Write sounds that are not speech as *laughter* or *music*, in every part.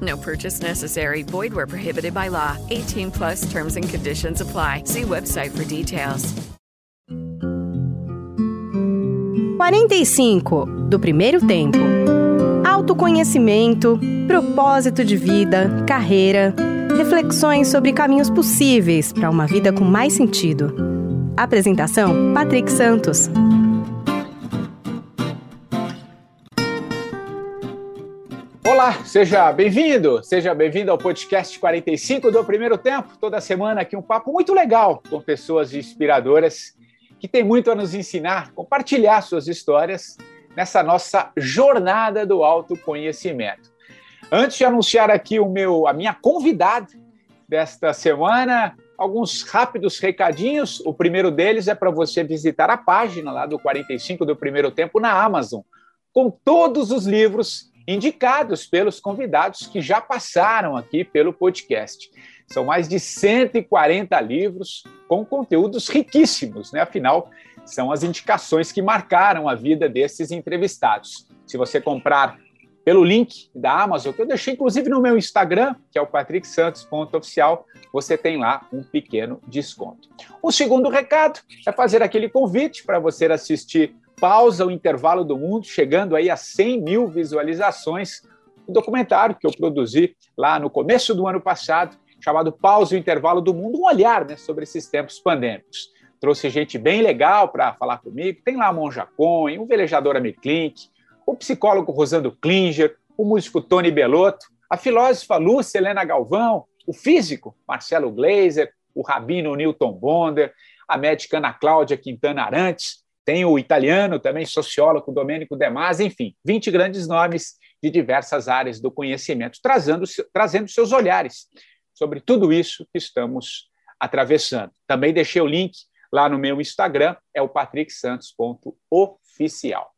No purchase necessary. Void where prohibited by law. 18 plus terms and conditions apply. See website for details. 45 do primeiro tempo. Autoconhecimento, propósito de vida, carreira, reflexões sobre caminhos possíveis para uma vida com mais sentido. Apresentação: Patrick Santos. Olá, seja bem-vindo, seja bem-vindo ao podcast 45 do Primeiro Tempo. Toda semana aqui um papo muito legal com pessoas inspiradoras que têm muito a nos ensinar, compartilhar suas histórias nessa nossa jornada do autoconhecimento. Antes de anunciar aqui o meu, a minha convidada desta semana, alguns rápidos recadinhos. O primeiro deles é para você visitar a página lá do 45 do Primeiro Tempo na Amazon, com todos os livros indicados pelos convidados que já passaram aqui pelo podcast. São mais de 140 livros com conteúdos riquíssimos, né? Afinal, são as indicações que marcaram a vida desses entrevistados. Se você comprar pelo link da Amazon, que eu deixei inclusive no meu Instagram, que é o patricksantos.oficial, você tem lá um pequeno desconto. O segundo recado é fazer aquele convite para você assistir Pausa o Intervalo do Mundo, chegando aí a 100 mil visualizações. Um documentário que eu produzi lá no começo do ano passado, chamado Pausa o Intervalo do Mundo, um olhar né, sobre esses tempos pandêmicos. Trouxe gente bem legal para falar comigo. Tem lá a Monja Cohen, o velejador Amir Klink, o psicólogo Rosando Klinger, o músico Tony Belotto, a filósofa Lúcia Helena Galvão, o físico Marcelo Gleiser, o rabino Newton Bonder, a médica Ana Cláudia Quintana Arantes, tem o italiano também, sociólogo Domênico De Masi, enfim, 20 grandes nomes de diversas áreas do conhecimento, trazendo, trazendo seus olhares sobre tudo isso que estamos atravessando. Também deixei o link lá no meu Instagram, é o patricksantos.oficial.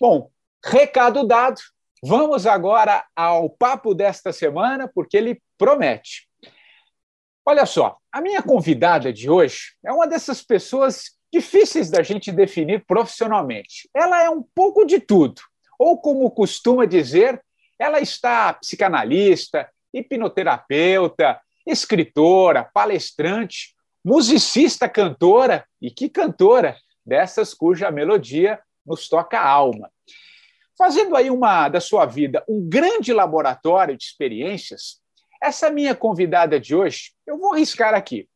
Bom, recado dado, vamos agora ao papo desta semana, porque ele promete. Olha só, a minha convidada de hoje é uma dessas pessoas difíceis da gente definir profissionalmente. Ela é um pouco de tudo, ou como costuma dizer, ela está psicanalista, hipnoterapeuta, escritora, palestrante, musicista, cantora, e que cantora dessas cuja melodia nos toca a alma. Fazendo aí uma da sua vida um grande laboratório de experiências, essa minha convidada de hoje, eu vou arriscar aqui,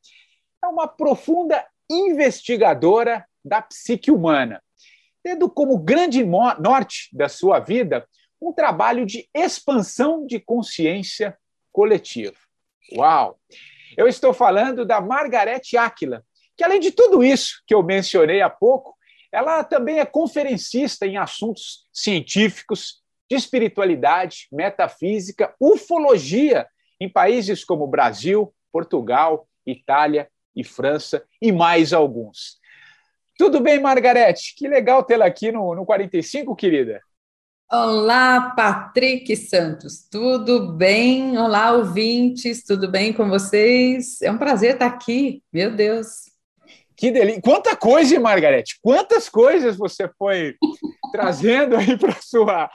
é uma profunda investigadora da psique humana, tendo como grande norte da sua vida um trabalho de expansão de consciência coletiva. Uau! Eu estou falando da Margarete Áquila, que além de tudo isso que eu mencionei há pouco, ela também é conferencista em assuntos científicos, de espiritualidade, metafísica, ufologia em países como Brasil, Portugal, Itália e França e mais alguns. Tudo bem, Margarete? Que legal tê-la aqui no, no 45, querida. Olá, Patrick Santos, tudo bem? Olá, ouvintes, tudo bem com vocês? É um prazer estar aqui, meu Deus. Que delícia! Quanta coisa, Margarete! Quantas coisas você foi *laughs* trazendo aí para sua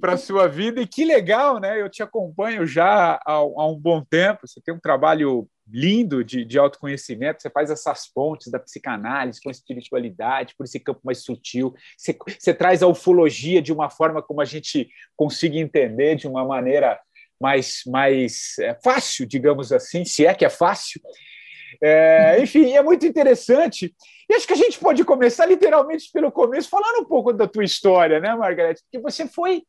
para sua vida e que legal, né? Eu te acompanho já há, há um bom tempo. Você tem um trabalho lindo de, de autoconhecimento, você faz essas pontes da psicanálise com a espiritualidade, por esse campo mais sutil, você, você traz a ufologia de uma forma como a gente consiga entender de uma maneira mais, mais é, fácil, digamos assim, se é que é fácil. É, enfim, é muito interessante. E acho que a gente pode começar literalmente pelo começo, falando um pouco da tua história, né, Margarete? Porque você foi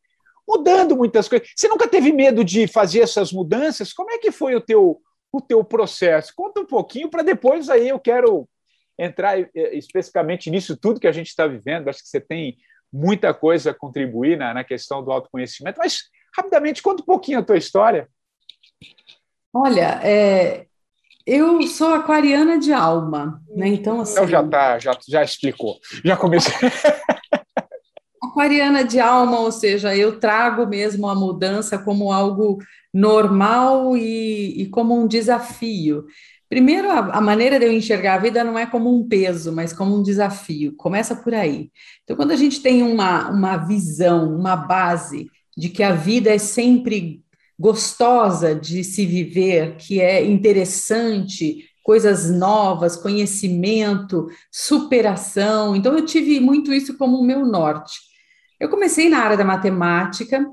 mudando muitas coisas. Você nunca teve medo de fazer essas mudanças? Como é que foi o teu, o teu processo? Conta um pouquinho para depois aí eu quero entrar eh, especificamente nisso tudo que a gente está vivendo. Acho que você tem muita coisa a contribuir na, na questão do autoconhecimento, mas rapidamente conta um pouquinho a tua história. Olha, é, eu sou aquariana de alma, né? Então, assim. Então já tá, já, já explicou. Já comecei. *laughs* aquariana de alma, ou seja, eu trago mesmo a mudança como algo normal e, e como um desafio. Primeiro, a, a, maneira de eu enxergar a vida não é como um peso, mas como um desafio. Começa por aí. Então, quando a gente tem uma, uma visão, uma base de que a vida é sempre gostosa de se viver, que é interessante, coisas novas, conhecimento, superação. Então, eu tive muito isso como o meu norte. Eu comecei na área da matemática,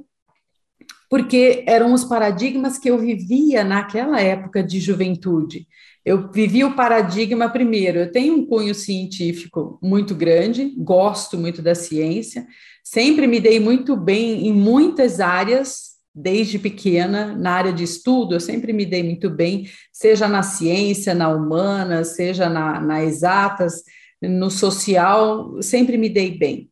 porque eram os paradigmas que eu vivia naquela época de juventude. Eu vivi o paradigma primeiro. Eu tenho um cunho científico muito grande, gosto muito da ciência, sempre me dei muito bem em muitas áreas, desde pequena, na área de estudo, eu sempre me dei muito bem, seja na ciência, na humana, seja na, na exatas, no social, sempre me dei bem.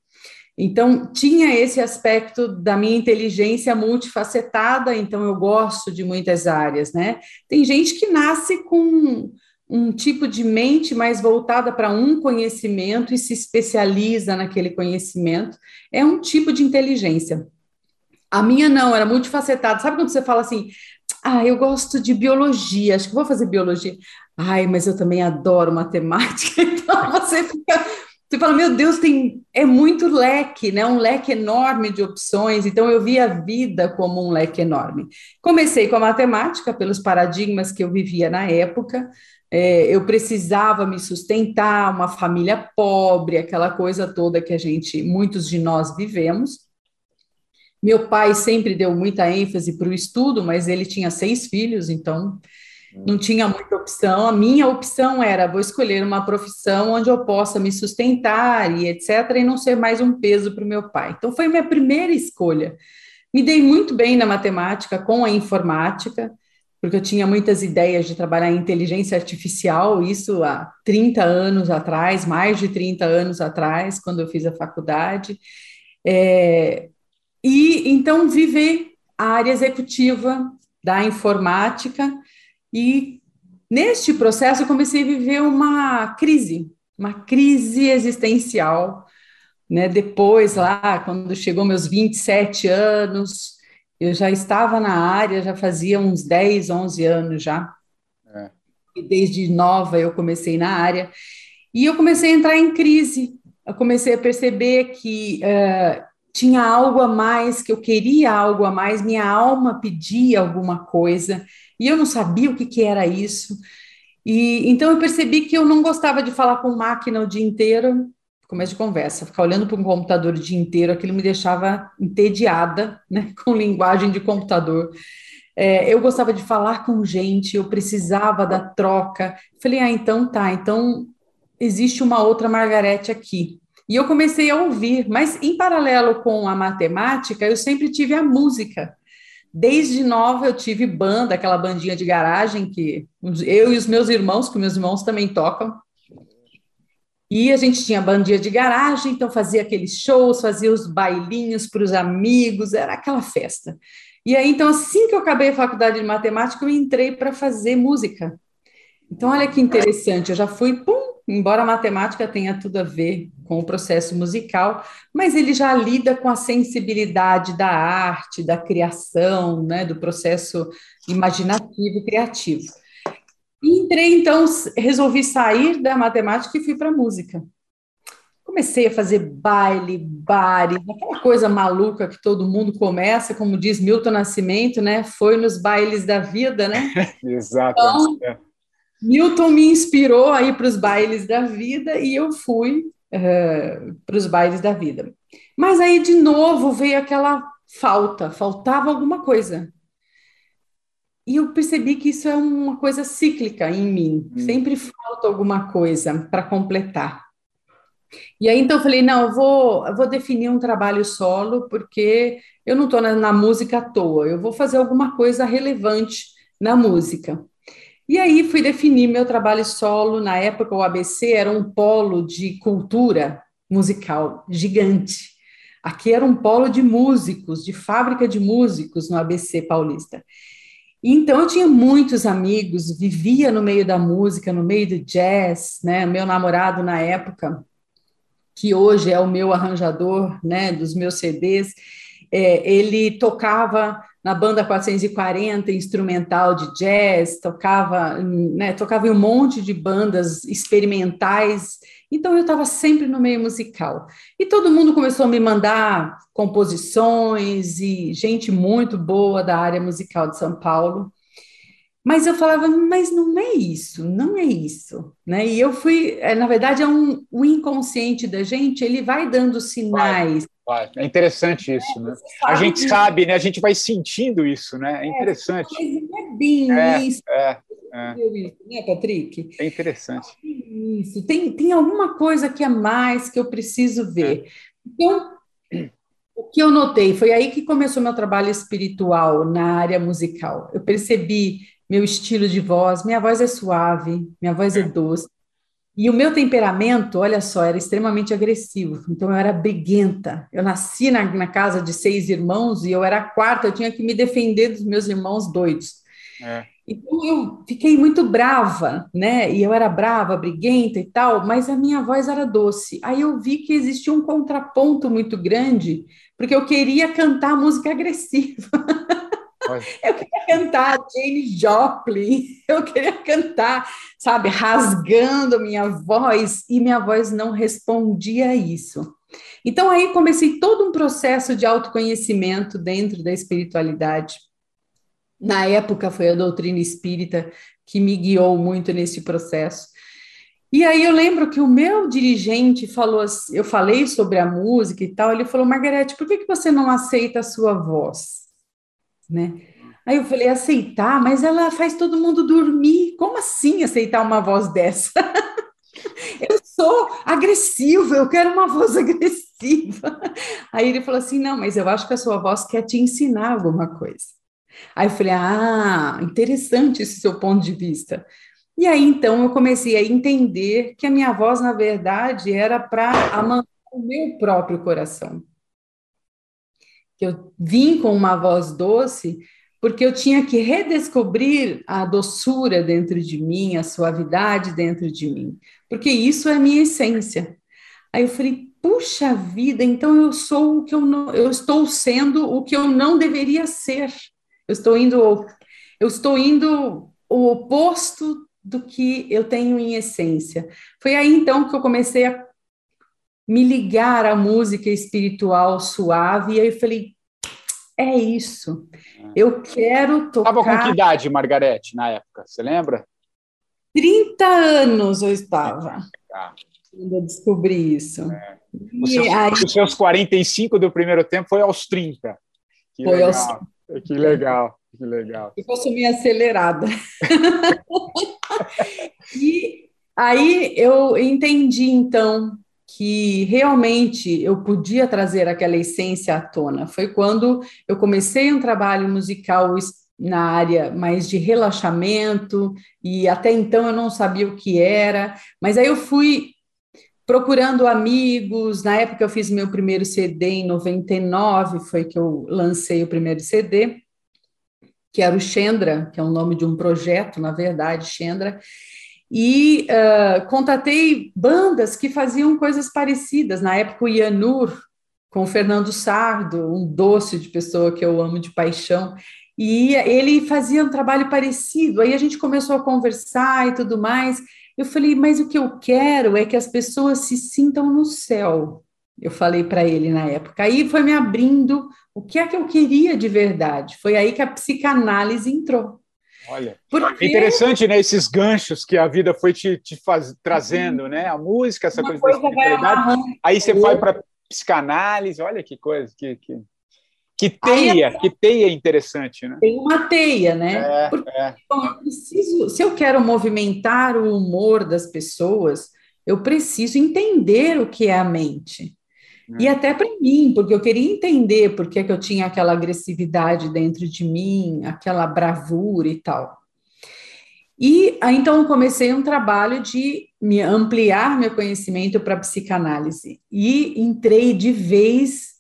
Então, tinha esse aspecto da minha inteligência multifacetada, então eu gosto de muitas áreas, né? Tem gente que nasce com um tipo de mente mais voltada para um conhecimento e se especializa naquele conhecimento. É um tipo de inteligência. A minha não, era multifacetada. Sabe quando você fala assim, ah, eu gosto de biologia, acho que vou fazer biologia. Ai, mas eu também adoro matemática. *laughs* Então você fica você fala, meu Deus, tem é muito leque, né? Um leque enorme de opções. Então eu vi a vida como um leque enorme. Comecei com a matemática pelos paradigmas que eu vivia na época. É, eu precisava me sustentar, uma família pobre, aquela coisa toda que a gente, muitos de nós vivemos. Meu pai sempre deu muita ênfase para o estudo, mas ele tinha seis filhos, então não tinha muita opção. A minha opção era: vou escolher uma profissão onde eu possa me sustentar e etc., e não ser mais um peso para o meu pai. Então, foi minha primeira escolha. Me dei muito bem na matemática com a informática, porque eu tinha muitas ideias de trabalhar em inteligência artificial, isso há 30 anos atrás, mais de 30 anos atrás, quando eu fiz a faculdade. É, e então viver a área executiva da informática e neste processo eu comecei a viver uma crise, uma crise existencial, né? Depois lá, quando chegou meus 27 anos, eu já estava na área, já fazia uns 10, 11 anos já. É. E desde nova eu comecei na área. E eu comecei a entrar em crise. Eu comecei a perceber que uh, tinha algo a mais, que eu queria algo a mais, minha alma pedia alguma coisa e eu não sabia o que, que era isso. E então eu percebi que eu não gostava de falar com máquina o dia inteiro, começo de conversa, ficar olhando para um computador o dia inteiro, aquilo me deixava entediada, né, *laughs* com linguagem de computador. É, eu gostava de falar com gente, eu precisava da troca. Falei, ah, então tá, então existe uma outra Margarete aqui. E eu comecei a ouvir, mas em paralelo com a matemática, eu sempre tive a música. Desde nova eu tive banda, aquela bandinha de garagem que eu e os meus irmãos, que meus irmãos também tocam. E a gente tinha bandinha de garagem, então fazia aqueles shows, fazia os bailinhos para os amigos, era aquela festa. E aí, então, assim que eu acabei a faculdade de matemática, eu entrei para fazer música. Então, olha que interessante, eu já fui, pum, embora a matemática tenha tudo a ver com o processo musical, mas ele já lida com a sensibilidade da arte, da criação, né, do processo imaginativo e criativo. Entrei, então, resolvi sair da matemática e fui para a música. Comecei a fazer baile, bares, aquela coisa maluca que todo mundo começa, como diz Milton Nascimento, né? Foi nos bailes da vida, né? *laughs* Exato. Então, é. Milton me inspirou a ir para os bailes da vida e eu fui uh, para os bailes da vida. Mas aí, de novo, veio aquela falta, faltava alguma coisa. e eu percebi que isso é uma coisa cíclica em mim, hum. sempre falta alguma coisa para completar. E aí então eu falei, não, eu vou, eu vou definir um trabalho solo, porque eu não estou na, na música à toa, eu vou fazer alguma coisa relevante na música. E aí fui definir meu trabalho solo. Na época, o ABC era um polo de cultura musical gigante. Aqui era um polo de músicos, de fábrica de músicos no ABC Paulista. Então eu tinha muitos amigos, vivia no meio da música, no meio do jazz, né? Meu namorado na época, que hoje é o meu arranjador, né, dos meus CDs, é, ele tocava na banda 440 instrumental de jazz, tocava, né, tocava em um monte de bandas experimentais. Então eu estava sempre no meio musical. E todo mundo começou a me mandar composições e gente muito boa da área musical de São Paulo. Mas eu falava, mas não é isso, não é isso, né? E eu fui, é, na verdade, é um, o inconsciente da gente, ele vai dando sinais. Vai, É interessante isso, né? A gente sabe, né? A gente vai sentindo isso, né? É, é interessante. É bem é, isso. É, é. Né, Patrick? É interessante. Isso. Tem, tem alguma coisa que é mais que eu preciso ver. Então, o que eu notei foi aí que começou meu trabalho espiritual na área musical. Eu percebi meu estilo de voz, minha voz é suave, minha voz é doce. E o meu temperamento, olha só, era extremamente agressivo. Então eu era briguenta. Eu nasci na, na casa de seis irmãos e eu era a quarta, eu tinha que me defender dos meus irmãos doidos. É. Então eu fiquei muito brava, né? E eu era brava, briguenta e tal, mas a minha voz era doce. Aí eu vi que existia um contraponto muito grande, porque eu queria cantar música *laughs* agressiva. Eu queria cantar Jane Joplin, *laughs* eu queria cantar, sabe, rasgando minha voz, e minha voz não respondia a isso. Então, aí comecei todo um processo de autoconhecimento dentro da espiritualidade. Na época, foi a doutrina espírita que me guiou muito nesse processo. E aí eu lembro que o meu dirigente falou, eu falei sobre a música e tal, ele falou, Margarete, por que, que você não aceita a sua voz? Né? Aí eu falei, aceitar, mas ela faz todo mundo dormir. Como assim aceitar uma voz dessa? *laughs* eu sou agressivo, eu quero uma voz *laughs* agressiva. Aí ele falou assim: não, mas eu acho que a sua voz quer te ensinar alguma coisa. Aí eu falei: ah, interessante esse seu ponto de vista. E aí então eu comecei a entender que a minha voz, na verdade, era para amantar o meu próprio coração que eu vim com uma voz doce, porque eu tinha que redescobrir a doçura dentro de mim, a suavidade dentro de mim, porque isso é a minha essência. Aí eu falei, puxa vida, então eu sou o que eu não, eu estou sendo o que eu não deveria ser. Eu estou indo, eu estou indo o oposto do que eu tenho em essência. Foi aí então que eu comecei a me ligar à música espiritual suave, e aí eu falei, é isso. Eu quero tocar. Estava com que idade, Margarete, na época? Você lembra? 30 anos eu estava. Ah. Quando eu descobri isso. É. Os, seus, aí... os seus 45 do primeiro tempo foi aos 30. Que foi legal. Aos... Que legal, que legal. Eu sou meio acelerada. *laughs* *laughs* e aí eu entendi, então, que realmente eu podia trazer aquela essência à tona. Foi quando eu comecei um trabalho musical na área mais de relaxamento, e até então eu não sabia o que era, mas aí eu fui procurando amigos. Na época eu fiz meu primeiro CD em 99, foi que eu lancei o primeiro CD, que era o Chendra, que é o nome de um projeto, na verdade, Chendra e uh, contatei bandas que faziam coisas parecidas. Na época, o Ianur, com o Fernando Sardo, um doce de pessoa que eu amo de paixão, e ele fazia um trabalho parecido. Aí a gente começou a conversar e tudo mais. Eu falei, mas o que eu quero é que as pessoas se sintam no céu. Eu falei para ele na época. Aí foi me abrindo o que é que eu queria de verdade. Foi aí que a psicanálise entrou. Olha, Porque... é interessante, né? Esses ganchos que a vida foi te, te faz, trazendo, né? A música, essa Uma coisa, coisa da Aí você vai para psicanálise, olha que coisa, que, que... Que teia, Aí, que teia interessante, né? Tem uma teia, né? É, Porque, é. Bom, eu preciso, se eu quero movimentar o humor das pessoas, eu preciso entender o que é a mente. E é. até para mim, porque eu queria entender por que, que eu tinha aquela agressividade dentro de mim, aquela bravura e tal. E aí, então comecei um trabalho de me ampliar meu conhecimento para psicanálise e entrei de vez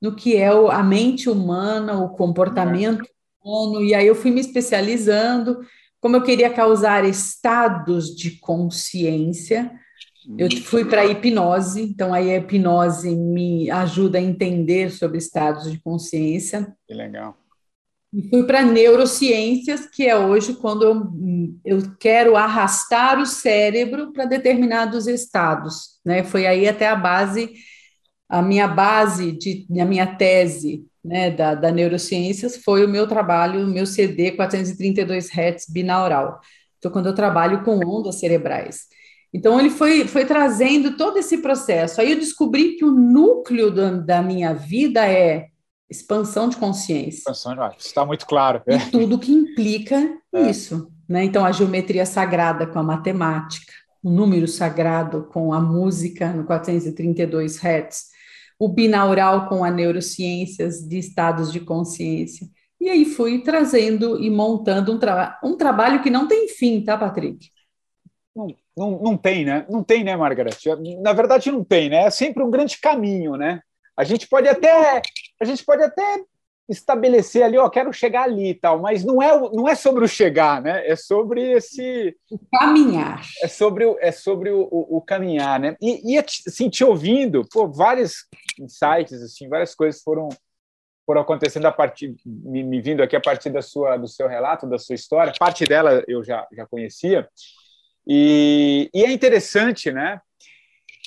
no que é a mente humana, o comportamento humano, e aí eu fui me especializando, como eu queria causar estados de consciência, eu fui para a hipnose, então aí a hipnose me ajuda a entender sobre estados de consciência. Que legal. E fui para neurociências, que é hoje quando eu, eu quero arrastar o cérebro para determinados estados. Né? Foi aí até a base a minha base de a minha tese né, da, da neurociências foi o meu trabalho, o meu CD 432 Hz binaural. Então, quando eu trabalho com ondas cerebrais. Então, ele foi, foi trazendo todo esse processo. Aí eu descobri que o núcleo da, da minha vida é expansão de consciência. Expansão, está muito claro. E tudo que implica *laughs* é. isso. Né? Então, a geometria sagrada com a matemática, o número sagrado com a música no 432 Hz, o binaural com a neurociências de estados de consciência. E aí fui trazendo e montando um, tra um trabalho que não tem fim, tá, Patrick? Não, não, não tem, né? Não tem, né, Margaret? Na verdade, não tem, né? É sempre um grande caminho, né? A gente pode até, a gente pode até estabelecer ali, ó, quero chegar ali e tal, mas não é, não é sobre o chegar, né? É sobre esse o caminhar. É sobre o, é sobre o, o, o caminhar, né? E, e assim, te ouvindo, pô, vários insights, assim, várias coisas foram foram acontecendo a partir me, me, vindo aqui a partir da sua do seu relato, da sua história. Parte dela eu já já conhecia. E, e é interessante, né?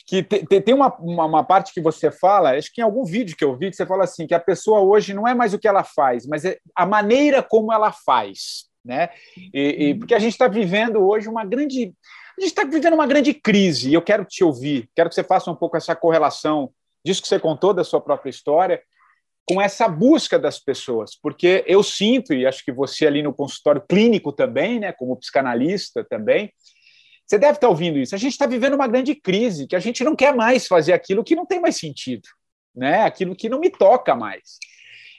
que tem, tem uma, uma, uma, parte que você fala, acho que em algum vídeo que eu vi, que você fala assim, que a pessoa hoje não é mais o que ela faz, mas é a maneira como ela faz, né? E, e porque a gente está vivendo hoje uma grande, a gente está vivendo uma grande crise. E eu quero te ouvir, quero que você faça um pouco essa correlação disso que você contou da sua própria história com essa busca das pessoas, porque eu sinto e acho que você ali no consultório clínico também, né, como psicanalista também, você deve estar ouvindo isso. A gente está vivendo uma grande crise, que a gente não quer mais fazer aquilo que não tem mais sentido, né? aquilo que não me toca mais.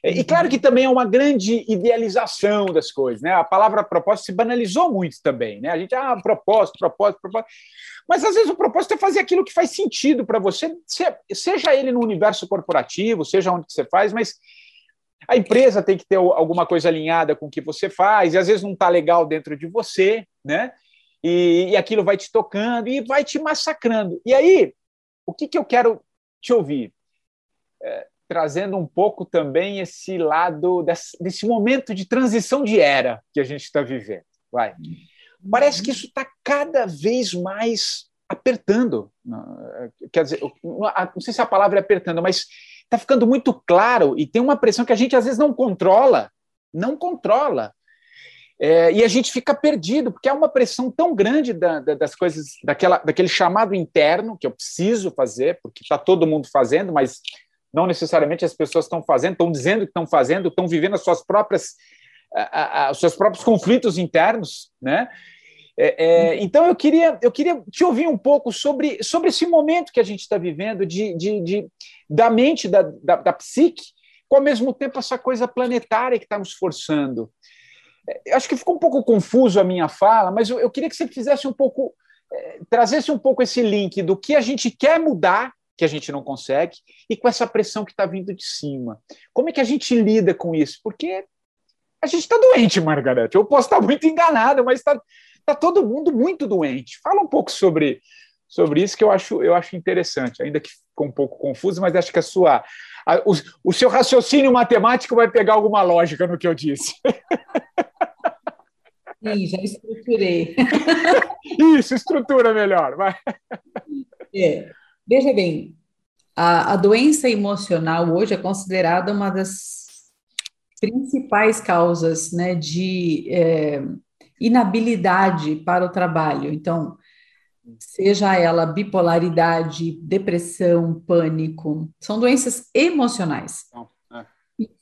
E claro que também é uma grande idealização das coisas, né? A palavra propósito se banalizou muito também, né? A gente, ah, propósito, propósito, propósito. Mas às vezes o propósito é fazer aquilo que faz sentido para você, seja ele no universo corporativo, seja onde você faz, mas a empresa tem que ter alguma coisa alinhada com o que você faz, e às vezes não está legal dentro de você, né? E, e aquilo vai te tocando e vai te massacrando. E aí, o que, que eu quero te ouvir? É, trazendo um pouco também esse lado desse, desse, momento de transição de era que a gente está vivendo. Vai. Parece que isso está cada vez mais apertando. Quer dizer, não sei se a palavra é apertando, mas está ficando muito claro e tem uma pressão que a gente às vezes não controla. Não controla. É, e a gente fica perdido, porque há uma pressão tão grande da, da, das coisas, daquela, daquele chamado interno que eu preciso fazer, porque está todo mundo fazendo, mas não necessariamente as pessoas estão fazendo, estão dizendo que estão fazendo, estão vivendo as suas próprias, a, a, os seus próprios conflitos internos, né? É, é, então eu queria, eu queria te ouvir um pouco sobre, sobre esse momento que a gente está vivendo de, de, de, da mente, da, da, da psique, com ao mesmo tempo essa coisa planetária que está nos forçando acho que ficou um pouco confuso a minha fala, mas eu, eu queria que você fizesse um pouco, é, trazesse um pouco esse link do que a gente quer mudar, que a gente não consegue, e com essa pressão que está vindo de cima. Como é que a gente lida com isso? Porque a gente está doente, Margarete. Eu posso estar muito enganado, mas está tá todo mundo muito doente. Fala um pouco sobre, sobre isso que eu acho, eu acho interessante, ainda que ficou um pouco confuso, mas acho que a sua, o, o seu raciocínio matemático vai pegar alguma lógica no que eu disse. *laughs* Sim, já estruturei. *laughs* Isso, estrutura melhor. Vai. É. Veja bem, a, a doença emocional hoje é considerada uma das principais causas né, de é, inabilidade para o trabalho. Então, seja ela bipolaridade, depressão, pânico, são doenças emocionais.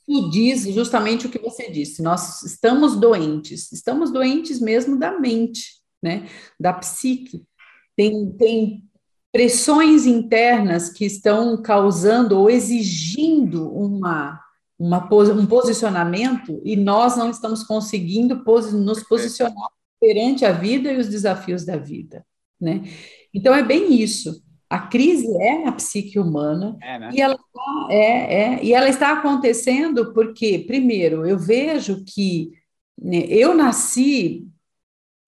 Tu diz justamente o que você disse. Nós estamos doentes, estamos doentes mesmo da mente, né? Da psique. Tem, tem pressões internas que estão causando ou exigindo uma, uma um posicionamento e nós não estamos conseguindo nos posicionar perante a vida e os desafios da vida, né? Então é bem isso. A crise é na psique humana é, né? e, ela tá, é, é, e ela está acontecendo porque, primeiro, eu vejo que né, eu nasci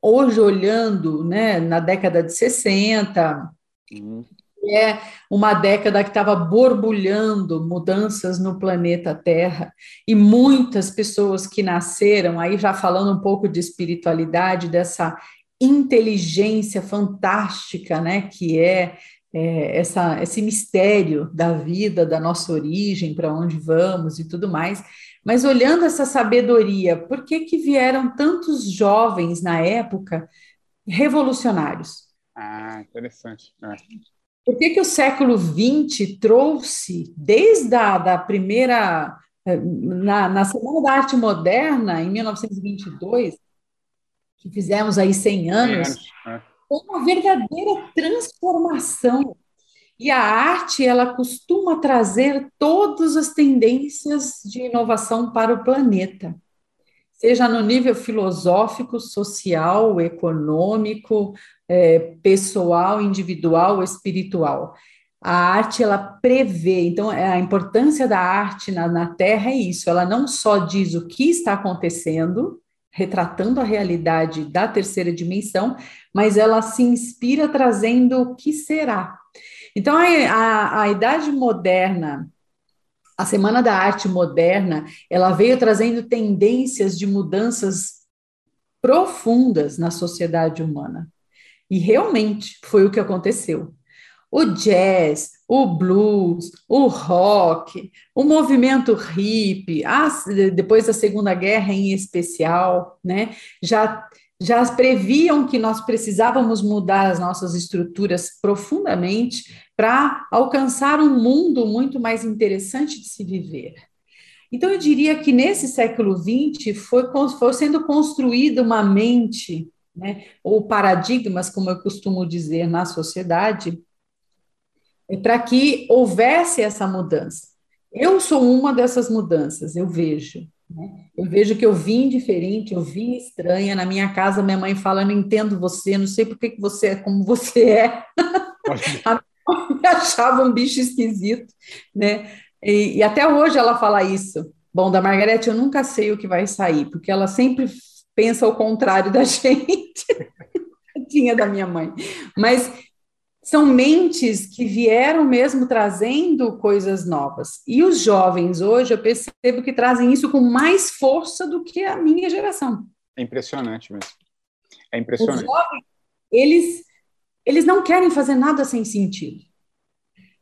hoje olhando né, na década de 60, uhum. é uma década que estava borbulhando mudanças no planeta Terra, e muitas pessoas que nasceram, aí já falando um pouco de espiritualidade, dessa inteligência fantástica, né, que é é, essa, esse mistério da vida, da nossa origem, para onde vamos e tudo mais. Mas olhando essa sabedoria, por que, que vieram tantos jovens na época revolucionários? Ah, interessante. É. Por que, que o século XX trouxe, desde a da primeira, eh, na, na Semana da Arte Moderna, em 1922, que fizemos aí 100 anos, é uma verdadeira transformação. E a arte, ela costuma trazer todas as tendências de inovação para o planeta, seja no nível filosófico, social, econômico, é, pessoal, individual, espiritual. A arte, ela prevê, então, a importância da arte na, na Terra é isso, ela não só diz o que está acontecendo, retratando a realidade da terceira dimensão, mas ela se inspira trazendo o que será. Então, a, a, a Idade Moderna, a Semana da Arte Moderna, ela veio trazendo tendências de mudanças profundas na sociedade humana. E realmente foi o que aconteceu o jazz, o blues, o rock, o movimento hip, depois da Segunda Guerra em especial, né, já, já previam que nós precisávamos mudar as nossas estruturas profundamente para alcançar um mundo muito mais interessante de se viver. Então, eu diria que nesse século XX foi, foi sendo construída uma mente, né, ou paradigmas, como eu costumo dizer, na sociedade, para que houvesse essa mudança. Eu sou uma dessas mudanças, eu vejo. Né? Eu vejo que eu vim diferente, eu vim estranha. Na minha casa, minha mãe fala: não entendo você, não sei por que, você é como você é. *laughs* A me achava um bicho esquisito, né? E, e, até hoje ela fala isso. Bom, da Margarete eu nunca sei o que vai sair, porque ela sempre pensa o contrário da *laughs* gente. Tinha da minha mãe. Mas são mentes que vieram mesmo trazendo coisas novas. E os jovens hoje, eu percebo que trazem isso com mais força do que a minha geração. É impressionante mesmo. É impressionante. Os jovens, eles, eles não querem fazer nada sem sentido.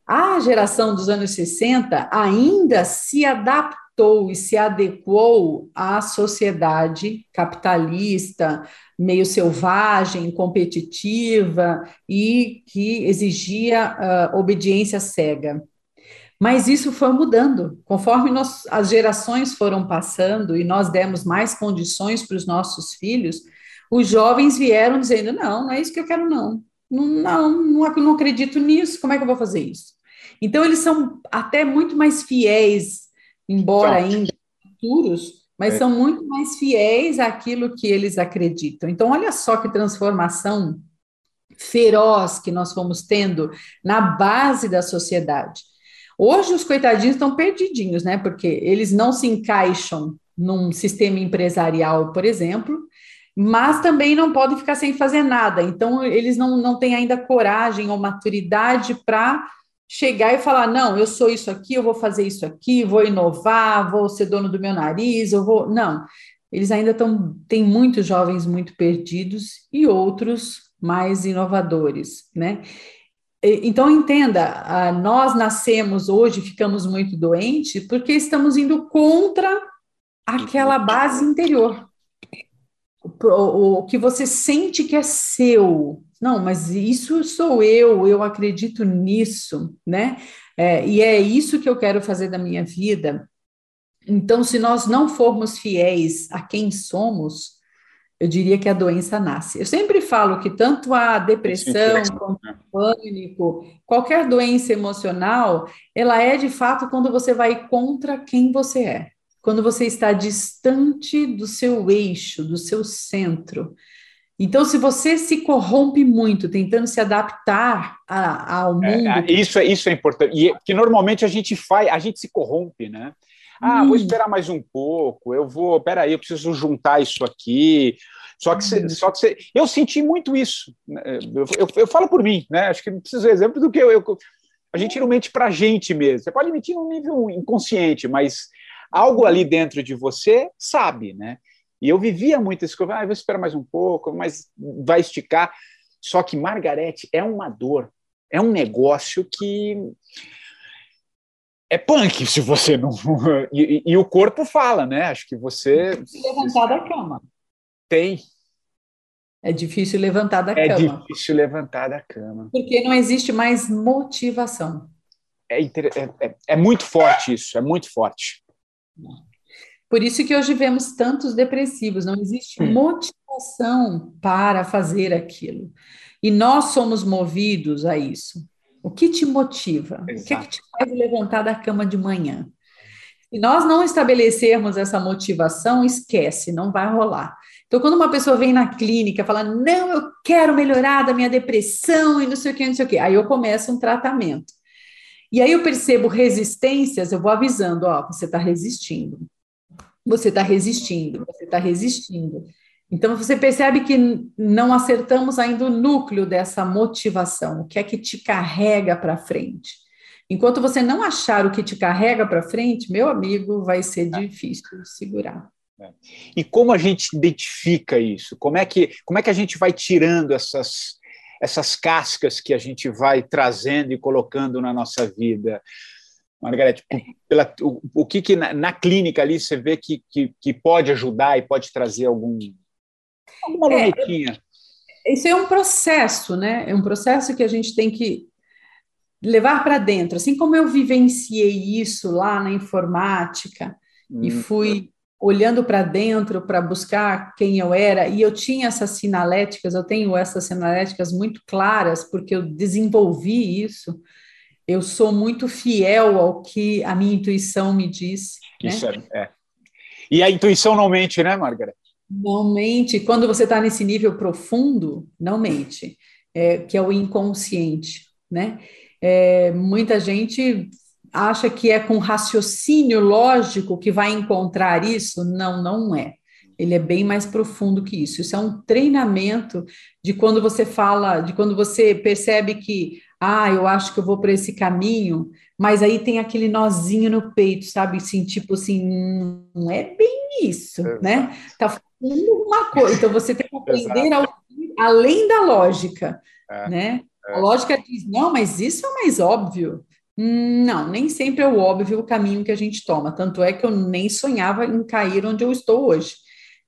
A geração dos anos 60 ainda se adaptou e se adequou à sociedade capitalista, meio selvagem, competitiva e que exigia uh, obediência cega. Mas isso foi mudando. Conforme nós, as gerações foram passando e nós demos mais condições para os nossos filhos, os jovens vieram dizendo: não, não é isso que eu quero, não. Não, não, não, não acredito nisso, como é que eu vou fazer isso? Então, eles são até muito mais fiéis, embora ainda futuros, mas é. são muito mais fiéis àquilo que eles acreditam. Então, olha só que transformação feroz que nós fomos tendo na base da sociedade. Hoje, os coitadinhos estão perdidinhos, né? Porque eles não se encaixam num sistema empresarial, por exemplo, mas também não podem ficar sem fazer nada. Então, eles não, não têm ainda coragem ou maturidade para chegar e falar: não, eu sou isso aqui, eu vou fazer isso aqui, vou inovar, vou ser dono do meu nariz, eu vou. Não, eles ainda estão. Tem muitos jovens muito perdidos e outros mais inovadores, né? Então, entenda, nós nascemos hoje, ficamos muito doentes, porque estamos indo contra aquela base interior. O, que você sente que é seu, não, mas isso sou eu, eu acredito nisso, né? É, e é isso que eu quero fazer da minha vida. Então, se nós não formos fiéis a quem somos, eu diria que a doença nasce. Eu sempre falo que tanto a depressão quanto o pânico, qualquer doença emocional, ela é de fato quando você vai contra quem você é. Quando você está distante do seu eixo, do seu centro. Então, se você se corrompe muito tentando se adaptar a, ao é, mundo. É, isso, é, isso é importante. E que normalmente a gente faz, a gente se corrompe, né? Ah, hum. vou esperar mais um pouco, eu vou, peraí, eu preciso juntar isso aqui. Só que, cê, hum. só que cê, eu senti muito isso. Né? Eu, eu, eu, falo por mim, né? Acho que não preciso de exemplo do que eu, eu a gente não mente para a gente mesmo. Você pode mentir num nível inconsciente, mas algo ali dentro de você sabe, né? E eu vivia muito isso, ah, vou esperar mais um pouco, mas vai esticar. Só que Margarete é uma dor, é um negócio que é punk se você não. *laughs* E, e, o corpo fala, né? Acho que você. Levantar da cama. Tem. É difícil levantar da é cama. É difícil levantar da cama. Porque não existe mais motivação. É, é, é, é muito forte isso, é muito forte. Por isso que hoje vemos tantos depressivos, não existe motivação para fazer aquilo. E nós somos movidos a isso. O que te motiva? Exato. O que, é que te faz levantar da cama de manhã? Se nós não estabelecermos essa motivação, esquece, não vai rolar. Então, quando uma pessoa vem na clínica falando, não, eu quero melhorar da minha depressão e não sei o que, não sei o que, aí eu começo um tratamento. E aí eu percebo resistências, eu vou avisando, ó, você está resistindo, você está resistindo, você está resistindo. Então você percebe que não acertamos ainda o núcleo dessa motivação, o que é que te carrega para frente. Enquanto você não achar o que te carrega para frente, meu amigo, vai ser difícil segurar. É. E como a gente identifica isso? Como é que, como é que a gente vai tirando essas, essas cascas que a gente vai trazendo e colocando na nossa vida? Margarete, pela, o, o que, que na, na, clínica ali você vê que, que, que, pode ajudar e pode trazer algum, alguma é, lunetinha? É, isso é um processo, né? É um processo que a gente tem que levar para dentro. Assim como eu vivenciei isso lá na informática hum. e fui olhando para dentro para buscar quem eu era, e eu tinha essas sinaléticas, eu tenho essas sinaléticas muito claras, porque eu desenvolvi isso. Eu sou muito fiel ao que a minha intuição me diz. Né? Isso né? é, é. E a intuição não mente, né, Margaret? Não mente. Quando você está nesse nível profundo, não mente, é, que é o inconsciente, né? É, muita gente acha que é com raciocínio lógico que vai encontrar isso. Não, não é. Ele é bem mais profundo que isso. Isso é um treinamento de quando você fala, de quando você percebe que, ah, eu acho que eu vou por esse caminho, mas aí tem aquele nozinho no peito, sabe? Assim, tipo assim, não é bem isso, Exato. né? Tá falando uma coisa. Então você tem que *laughs* aprender a, além da lógica, é. né? É. A lógica diz, não, mas isso é mais óbvio. Não, nem sempre é o óbvio o caminho que a gente toma. Tanto é que eu nem sonhava em cair onde eu estou hoje.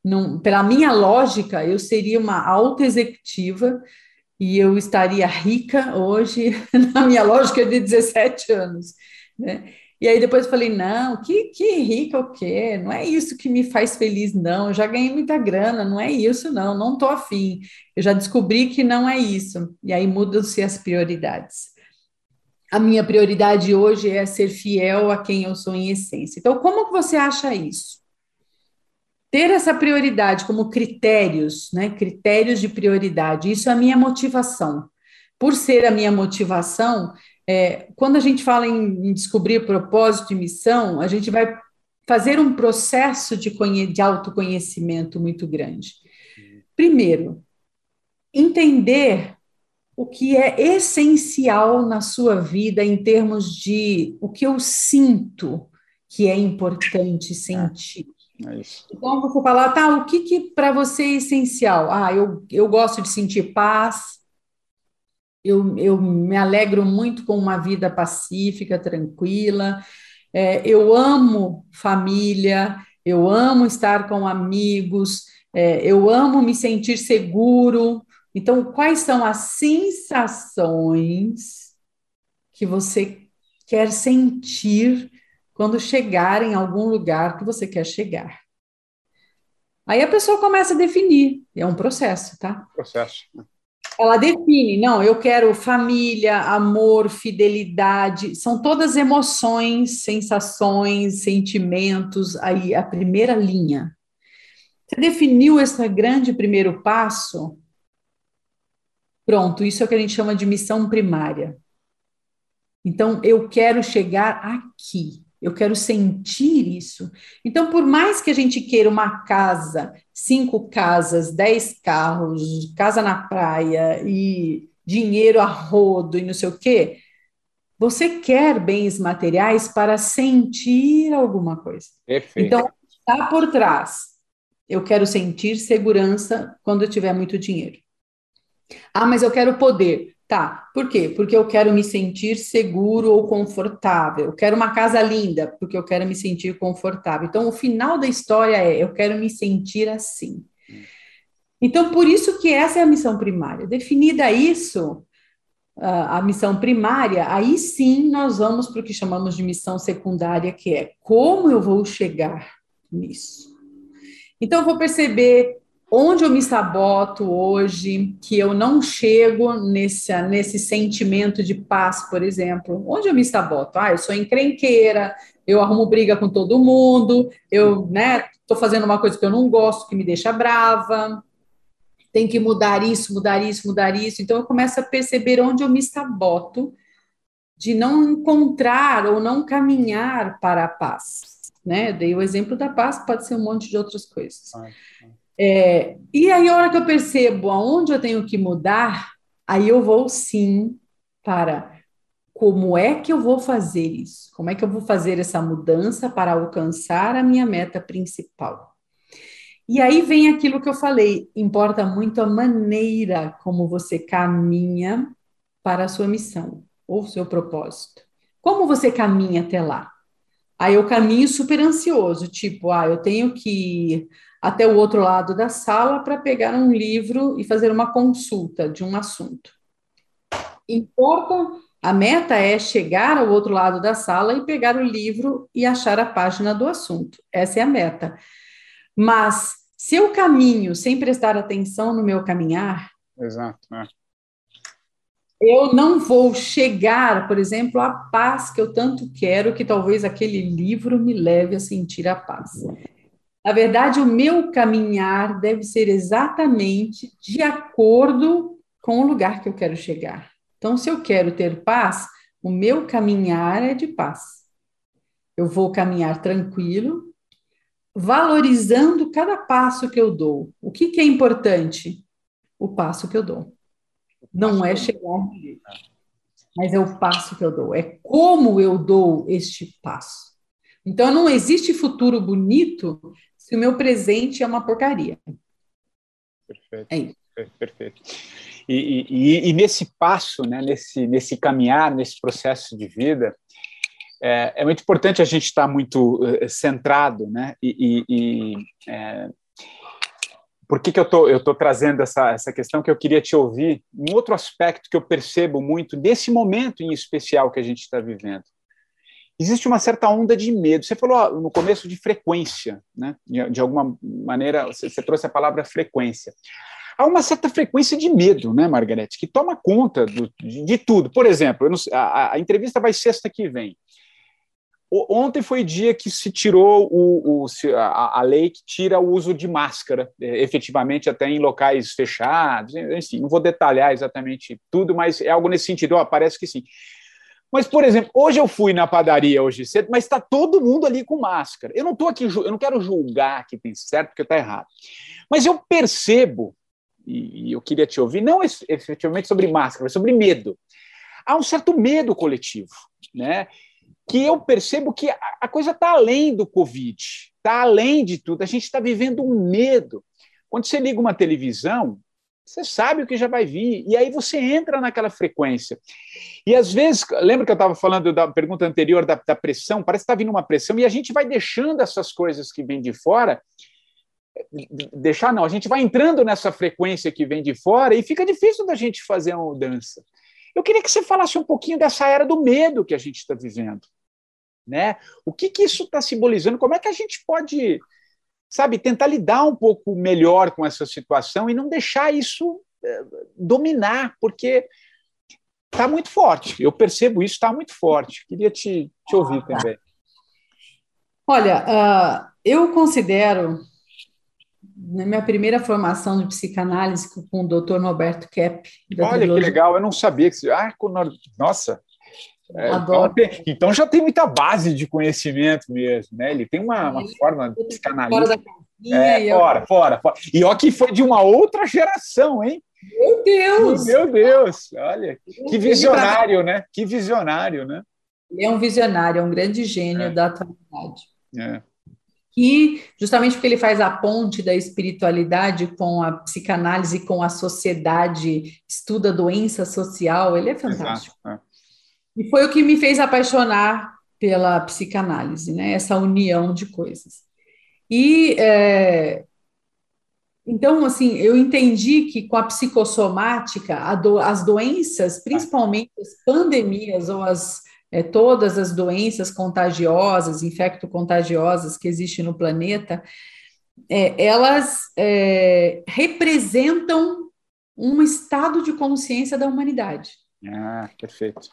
Não, pela minha lógica, eu seria uma alta executiva e eu estaria rica hoje, *laughs* na minha lógica de 17 anos. Né? E aí depois eu falei, não, que, que rica o quê? Não é isso que me faz feliz, não. Eu já ganhei muita grana, não é isso, não. Não estou afim. Eu já descobri que não é isso. E aí mudam-se as prioridades a minha prioridade hoje é ser fiel a quem eu sou em essência. Então, como que você acha isso? Ter essa prioridade como critérios, né? Critérios de prioridade, isso é a minha motivação. Por ser a minha motivação, é, quando a gente fala em, em descobrir propósito e missão, a gente vai fazer um processo de, de autoconhecimento muito grande. Primeiro, entender o que é essencial na sua vida em termos de o que eu sinto que é importante sentir. É, então, você falar, tá, o que, que para você é essencial? Ah, eu, eu gosto de sentir paz, eu, eu me alegro muito com uma vida pacífica, tranquila, é, eu amo família, eu amo estar com amigos, é, eu amo me sentir seguro, então, quais são as sensações que você quer sentir quando chegar em algum lugar que você quer chegar. Aí a pessoa começa a definir, é um processo, tá? Processo. Ela define, não, eu quero família, amor, fidelidade, são todas emoções, sensações, sentimentos, aí a primeira linha. Você definiu esse grande primeiro passo? Pronto, isso é o que a gente chama de missão primária. Então, eu quero chegar aqui, eu quero sentir isso. Então, por mais que a gente queira uma casa, cinco casas, dez carros, casa na praia e dinheiro a rodo e não sei o quê, você quer bens materiais para sentir alguma coisa. Perfeito. Então, está por trás. Eu quero sentir segurança quando eu tiver muito dinheiro. Ah, mas eu quero poder. Tá, por quê? Porque eu quero me sentir seguro ou confortável. Eu quero uma casa linda, porque eu quero me sentir confortável. Então, o final da história é: eu quero me sentir assim. Então, por isso que essa é a missão primária. Definida isso, a missão primária, aí sim nós vamos para o que chamamos de missão secundária, que é como eu vou chegar nisso. Então, eu vou perceber onde eu me saboto hoje, que eu não chego nesse, nesse sentimento de paz, por exemplo. Onde eu me saboto? Ah, eu sou encrenqueira, eu arrumo briga com todo mundo, eu, né, fazendo uma coisa que eu não gosto, que me deixa brava. Tem que mudar isso, mudar isso, mudar isso. Então eu começo a perceber onde eu me saboto de não encontrar ou não caminhar para a paz. Né? Eu dei o exemplo da paz, pode ser um monte de outras coisas. Ah, é, e aí, a hora que eu percebo aonde eu tenho que mudar, aí eu vou sim para como é que eu vou fazer isso? Como é que eu vou fazer essa mudança para alcançar a minha meta principal? E aí vem aquilo que eu falei: importa muito a maneira como você caminha para a sua missão ou seu propósito. Como você caminha até lá? Aí eu caminho super ansioso, tipo, ah, eu tenho que até o outro lado da sala para pegar um livro e fazer uma consulta de um assunto. Importa, a meta é chegar ao outro lado da sala e pegar o livro e achar a página do assunto. Essa é a meta. Mas se eu caminho sem prestar atenção no meu caminhar, Exato, é. eu não vou chegar, por exemplo, à paz que eu tanto quero, que talvez aquele livro me leve a sentir a paz. Na verdade, o meu caminhar deve ser exatamente de acordo com o lugar que eu quero chegar. Então, se eu quero ter paz, o meu caminhar é de paz. Eu vou caminhar tranquilo, valorizando cada passo que eu dou. O que, que é importante? O passo que eu dou. Não é chegar mas é o passo que eu dou, é como eu dou este passo. Então, não existe futuro bonito se o meu presente é uma porcaria. Perfeito. É isso. Perfeito. E, e, e, nesse passo, né, nesse, nesse caminhar, nesse processo de vida, é, é muito importante a gente estar muito uh, centrado, né? E, e é, por que, que eu tô, estou tô trazendo essa, essa questão que eu queria te ouvir? Um outro aspecto que eu percebo muito desse momento em especial que a gente está vivendo existe uma certa onda de medo. Você falou no começo de frequência, né? De, de alguma maneira, você, você, trouxe a palavra frequência. Há uma certa frequência de medo, né, Margarete, que toma conta do, de, de, tudo. Por exemplo, a, a, entrevista vai sexta que vem. O, ontem foi dia que se tirou o, o a, a, lei que tira o uso de máscara, é, efetivamente, até em locais fechados. Enfim, não vou detalhar exatamente tudo, mas é algo nesse sentido. Parece que sim. Mas, por exemplo, hoje eu fui na padaria hoje cedo, mas está todo mundo ali com máscara. Eu não estou aqui, eu não quero julgar que tem certo porque está errado. Mas eu percebo, e eu queria te ouvir, não efetivamente sobre máscara, mas sobre medo. Há um certo medo coletivo, né? Que eu percebo que a coisa está além do Covid, está além de tudo. A gente está vivendo um medo. Quando você liga uma televisão, você sabe o que já vai vir, e aí você entra naquela frequência. E às vezes, lembra que eu estava falando da pergunta anterior da, da pressão? Parece que está vindo uma pressão, e a gente vai deixando essas coisas que vêm de fora. Deixar não, a gente vai entrando nessa frequência que vem de fora e fica difícil da gente fazer uma mudança. Eu queria que você falasse um pouquinho dessa era do medo que a gente está vivendo. né? O que, que isso está simbolizando? Como é que a gente pode, sabe, tentar lidar um pouco melhor com essa situação e não deixar isso eh, dominar, porque está muito forte. Eu percebo isso, está muito forte. Queria te, te ouvir também. Olha, uh, eu considero, na minha primeira formação de psicanálise com o Dr. Norberto Kepp. Olha que legal, eu não sabia que você. Ah, nossa, é, então, tem, então, já tem muita base de conhecimento mesmo, né? Ele tem uma, uma forma psicanalítica. É, fora, fora, fora. E ó que foi de uma outra geração, hein? Meu Deus! Meu Deus! Olha, que visionário, né? Que visionário, né? Ele é um visionário, é um grande gênio é. da atualidade. É. E justamente porque ele faz a ponte da espiritualidade com a psicanálise, com a sociedade, estuda doença social, ele é fantástico. Exato, é. E foi o que me fez apaixonar pela psicanálise, né? Essa união de coisas. E é, então, assim, eu entendi que com a psicossomática, do, as doenças, principalmente as pandemias ou as é, todas as doenças contagiosas, infecto-contagiosas que existem no planeta, é, elas é, representam um estado de consciência da humanidade. Ah, perfeito.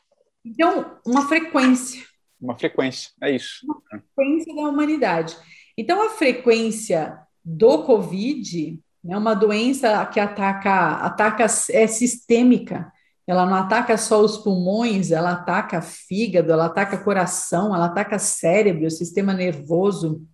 Então, uma frequência. Uma frequência, é isso. Uma frequência da humanidade. Então, a frequência do Covid é uma doença que ataca, ataca é sistêmica. Ela não ataca só os pulmões, ela ataca fígado, ela ataca coração, ela ataca cérebro, o sistema nervoso.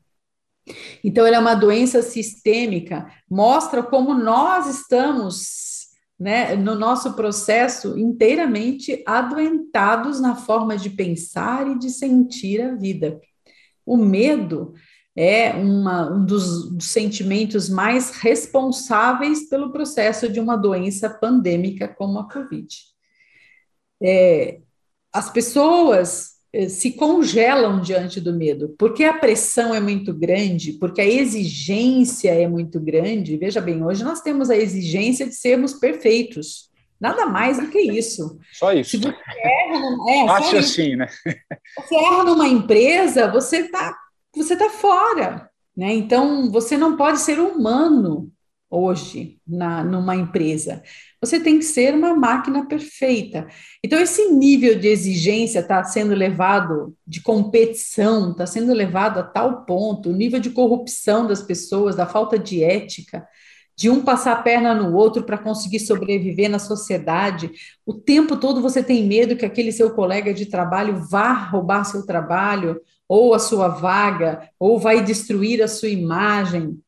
Então, ela é uma doença sistêmica, mostra como nós estamos né, no nosso processo inteiramente adoentados na forma de pensar e de sentir a vida. O medo é uma, um dos, dos sentimentos mais responsáveis pelo processo de uma doença pandêmica como a Covid. É, as pessoas se congelam diante do medo, porque a pressão é muito grande, porque a exigência é muito grande. Veja bem, hoje nós temos a exigência de sermos perfeitos. Nada mais do que isso. *laughs* Só isso. Se você erra, numa, é, Acho assim, né? Você erra numa empresa, você está você tá fora. Né? Então, você não pode ser humano hoje na, numa empresa. Você tem que ser uma máquina perfeita. Então, esse nível de exigência está sendo levado, de competição, está sendo levado a tal ponto, o nível de corrupção das pessoas, da falta de ética, de um passar a perna no outro para conseguir sobreviver na sociedade. O tempo todo você tem medo que aquele seu colega de trabalho vá roubar seu trabalho, ou a sua vaga, ou vai destruir a sua imagem.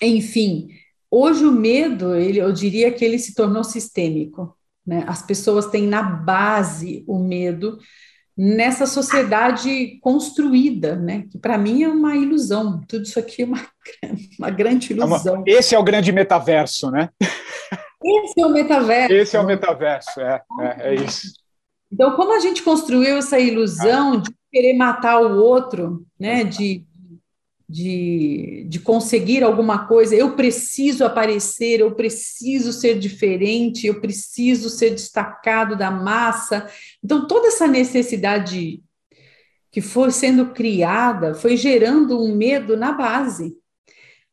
Enfim, Hoje o medo, ele, eu diria que ele se tornou sistêmico. Né? As pessoas têm na base o medo nessa sociedade construída, né? que para mim é uma ilusão. Tudo isso aqui é uma, *laughs* uma grande ilusão. Esse é o grande metaverso, né? Esse é o metaverso. Esse é o metaverso, é, é, é isso. Então, como a gente construiu essa ilusão de querer matar o outro, né? De de, de conseguir alguma coisa, eu preciso aparecer, eu preciso ser diferente, eu preciso ser destacado da massa. Então, toda essa necessidade que foi sendo criada foi gerando um medo na base.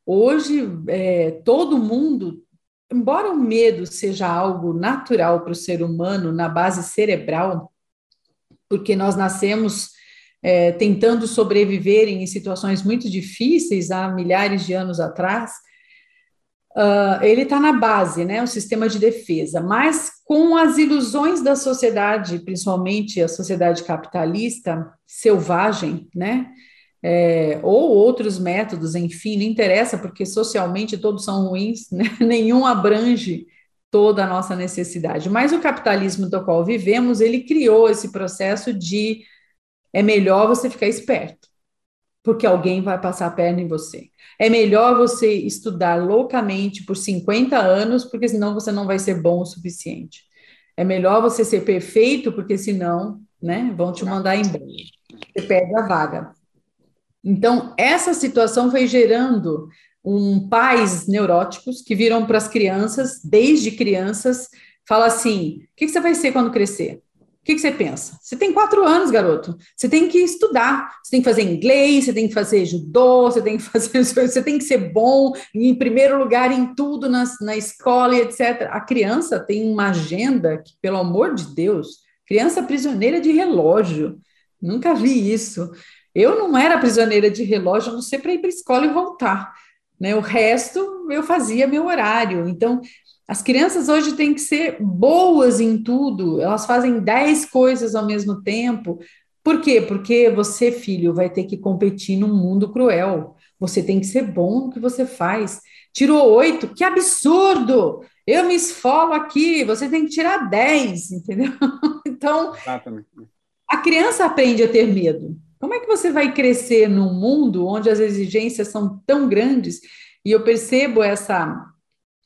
Hoje, é, todo mundo, embora o medo seja algo natural para o ser humano na base cerebral, porque nós nascemos é, tentando sobreviver em situações muito difíceis há milhares de anos atrás, uh, ele está na base, né, o sistema de defesa, mas com as ilusões da sociedade, principalmente a sociedade capitalista selvagem, né, é, ou outros métodos, enfim, não interessa, porque socialmente todos são ruins, *laughs* né? nenhum abrange toda a nossa necessidade. Mas o capitalismo do qual vivemos, ele criou esse processo de é melhor você ficar esperto, porque alguém vai passar a perna em você. É melhor você estudar loucamente por 50 anos, porque senão você não vai ser bom o suficiente. É melhor você ser perfeito, porque senão, né, vão te mandar embora. Você perde a vaga. Então, essa situação foi gerando um pais neuróticos que viram para as crianças, desde crianças, fala assim: o que, que você vai ser quando crescer? Que, que, você pensa? Você tem quatro anos, garoto. Você tem que estudar. Você tem que fazer inglês, você tem que fazer judô, você tem que *laughs* fazer. Você tem que ser bom em primeiro lugar em tudo na, na escola etc. A criança tem uma agenda que, pelo amor de Deus, criança prisioneira de relógio. Nunca vi isso. Eu não era prisioneira de relógio, a não ser para ir para a escola e voltar. Né? O resto eu fazia meu horário. Então, as crianças hoje têm que ser boas em tudo, elas fazem dez coisas ao mesmo tempo. Por quê? Porque você, filho, vai ter que competir num mundo cruel. Você tem que ser bom no que você faz. Tirou oito, que absurdo! Eu me esfolo aqui, você tem que tirar dez, entendeu? *laughs* Então, Exatamente. a criança aprende a ter medo. Como é que você vai crescer num mundo onde as exigências são tão grandes? E eu percebo essa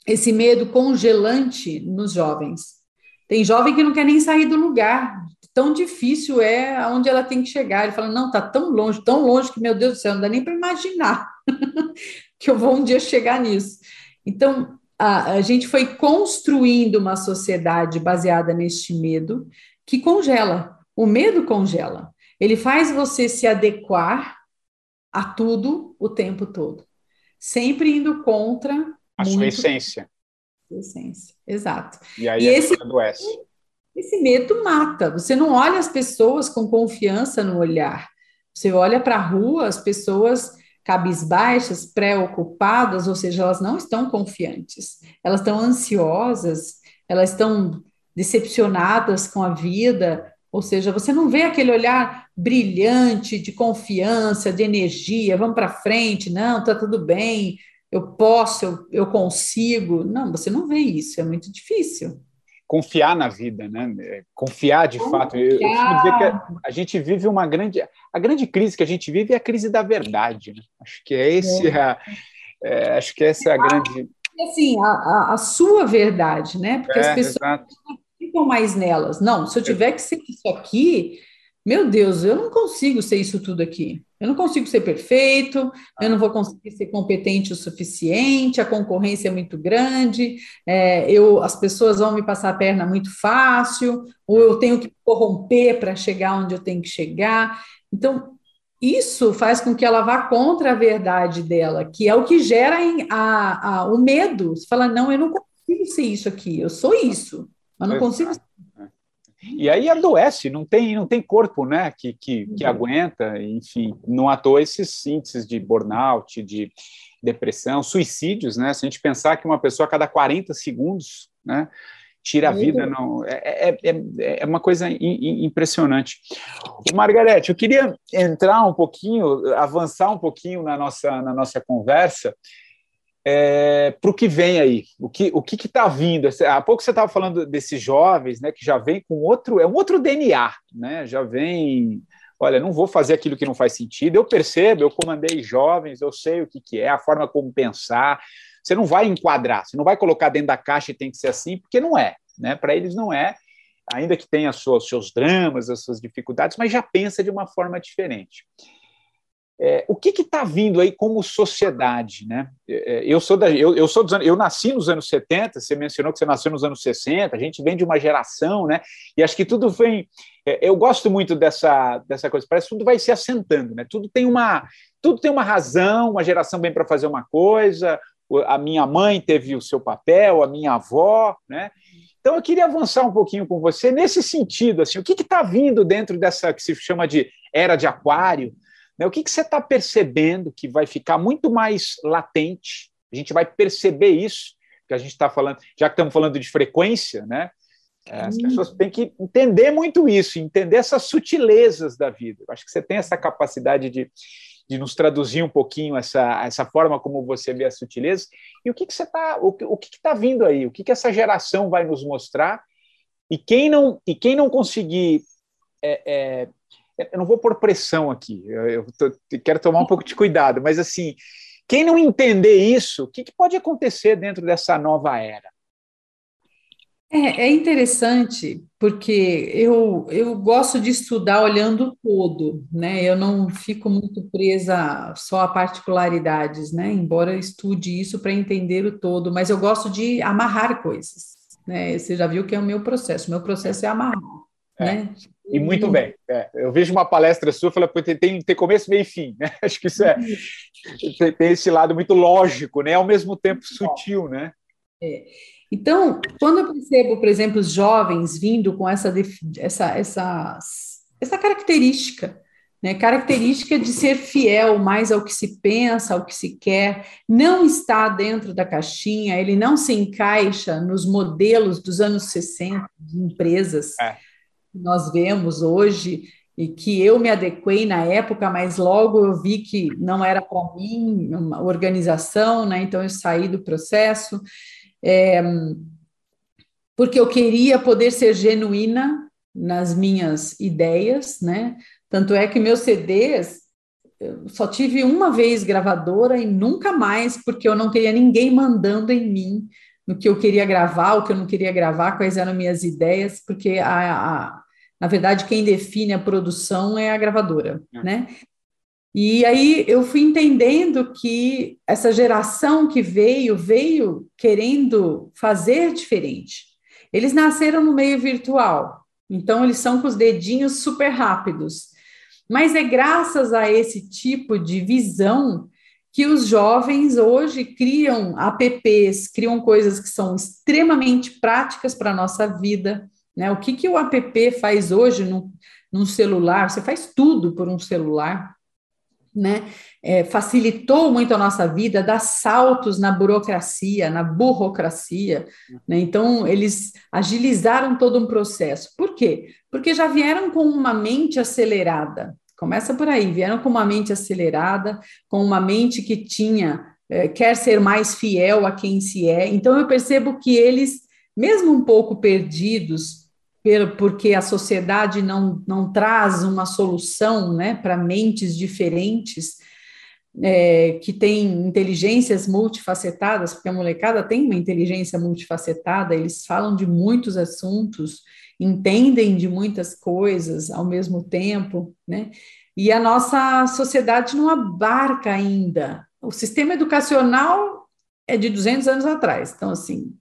esse medo congelante nos jovens. Tem jovem que não quer nem sair do lugar, tão difícil é aonde ela tem que chegar. Ele fala: não, tá tão longe, tão longe que, meu Deus do céu, não dá nem para imaginar *laughs* que eu vou um dia chegar nisso. Então, a, a gente foi construindo uma sociedade baseada neste medo que congela. O medo congela. Ele faz você se adequar a tudo o tempo todo, sempre indo contra a muito... sua essência. Essência, exato. E aí e esse, adoece. Esse medo mata. Você não olha as pessoas com confiança no olhar. Você olha para a rua, as pessoas cabisbaixas, preocupadas, ou seja, elas não estão confiantes, elas estão ansiosas, elas estão decepcionadas com a vida, ou seja, você não vê aquele olhar brilhante de confiança, de energia, vamos para frente, não, está tudo bem, eu posso, eu, eu consigo. Não, você não vê isso, é muito difícil. Confiar na vida, né? É, confiar de Confiar. fato. Eu, eu dizer que a, a, gente vive uma grande. A grande crise que a gente vive é a crise da verdade. Né? Acho que é esse é. A, é, acho que essa é a grande. Assim, a, a, sua verdade, né? Porque as é, pessoas exato. não ficam mais nelas. Não, se eu tiver que ser isso aqui, meu Deus, eu não consigo ser isso tudo aqui. Eu não consigo ser perfeito, eu não vou conseguir ser competente o suficiente, a concorrência é muito grande, é, eu, as pessoas vão me passar a perna muito fácil, ou eu tenho que corromper para chegar onde eu tenho que chegar. Então, isso faz com que ela vá contra a verdade dela, que é o que gera a, a, o medo. Você fala, não, eu não consigo ser isso aqui, eu sou isso, mas não consigo ser e aí adoece, não tem, não tem corpo né, que, que, que uhum. aguenta, enfim, não à toa esses índices de burnout, de depressão, suicídios, né? Se a gente pensar que uma pessoa a cada 40 segundos né, tira a vida, não, é, é, é, é uma coisa impressionante. Margarete, eu queria entrar um pouquinho, avançar um pouquinho na nossa, na nossa conversa, é, para o que vem aí, o que o que está vindo. Há pouco você estava falando desses jovens, né, que já vem com outro, é um outro DNA, né, já vem, olha, não vou fazer aquilo que não faz sentido. Eu percebo, eu comandei jovens, eu sei o que, que é, a forma como pensar. Você não vai enquadrar, você não vai colocar dentro da caixa e tem que ser assim, porque não é, né? Para eles não é, ainda que tenha os seus dramas, as suas dificuldades, mas já pensa de uma forma diferente. É, o que está vindo aí como sociedade, né? É, é, eu sou da, eu, eu sou dos eu nasci nos anos 70, você mencionou que você nasceu nos anos 60, a gente vem de uma geração, né? E acho que tudo vem. É, eu gosto muito dessa, dessa coisa, parece que tudo vai se assentando, né? Tudo tem uma, tudo tem uma razão, uma geração vem para fazer uma coisa, a minha mãe teve o seu papel, a minha avó, né? Então eu queria avançar um pouquinho com você nesse sentido, assim, o que está vindo dentro dessa que se chama de era de aquário? Né? O que, que você está percebendo que vai ficar muito mais latente? A gente vai perceber isso, que a gente está falando, já que estamos falando de frequência, né? É, as pessoas têm que entender muito isso, entender essas sutilezas da vida. Eu acho que você tem essa capacidade de, de nos traduzir um pouquinho essa, essa forma como você vê as sutilezas. E o que, que você está, o, o que está vindo aí? O que, que essa geração vai nos mostrar? E quem não, e quem não conseguir é, é, eu não vou pôr pressão aqui, eu, tô, quero tomar um pouco de cuidado, mas assim, quem não entender isso, o que, que pode acontecer dentro dessa nova era? É, é, interessante, porque eu, eu gosto de estudar olhando o todo, né? Eu não fico muito presa só a particularidades, né? Embora eu estude isso para entender o todo, mas eu gosto de amarrar coisas, né? Você já viu que é o meu processo, o meu processo é amarrar. é. né? E muito bem. É. Eu vejo uma palestra sua, fala, tem, tem, tem começo, meio e fim, né? *laughs* Acho que isso é tem, tem, esse lado muito lógico, né? Ao mesmo tempo sutil, né? É. Então, quando eu percebo, por exemplo, os jovens vindo com essa, essa, essa, essa característica, né, característica de ser fiel mais ao que se pensa, ao que se quer, não está dentro da caixinha, ele não se encaixa nos modelos dos anos 60 de empresas é. Que nós vemos hoje e que eu me adequei na época, mas logo eu vi que não era para mim uma organização, né, então eu saí do processo é, porque eu queria poder ser genuína nas minhas ideias, né? Tanto é que meus CDs eu só tive uma vez gravadora e nunca mais, porque eu não queria ninguém mandando em mim no que eu queria gravar, o que eu não queria gravar, quais eram minhas ideias, porque a, a na verdade quem define a produção é a gravadora, é. né? E aí eu fui entendendo que essa geração que veio, veio querendo fazer diferente. Eles nasceram no meio virtual, então eles são com os dedinhos super rápidos. Mas é graças a esse tipo de visão que os jovens hoje criam apps, criam coisas que são extremamente práticas para a nossa vida. Né? O que, que o app faz hoje no, num celular? Você faz tudo por um celular né, é, facilitou muito a nossa vida, dá saltos na burocracia, na burocracia, né? então eles agilizaram todo um processo. Por quê? Porque já vieram com uma mente acelerada. Começa por aí, vieram com uma mente acelerada, com uma mente que tinha, é, quer ser mais fiel a quem se é. Então eu percebo que eles, mesmo um pouco perdidos, porque a sociedade não, não traz uma solução né, para mentes diferentes, é, que têm inteligências multifacetadas, porque a molecada tem uma inteligência multifacetada, eles falam de muitos assuntos, entendem de muitas coisas ao mesmo tempo, né? E a nossa sociedade não abarca ainda. O sistema educacional é de 200 anos atrás, então, assim,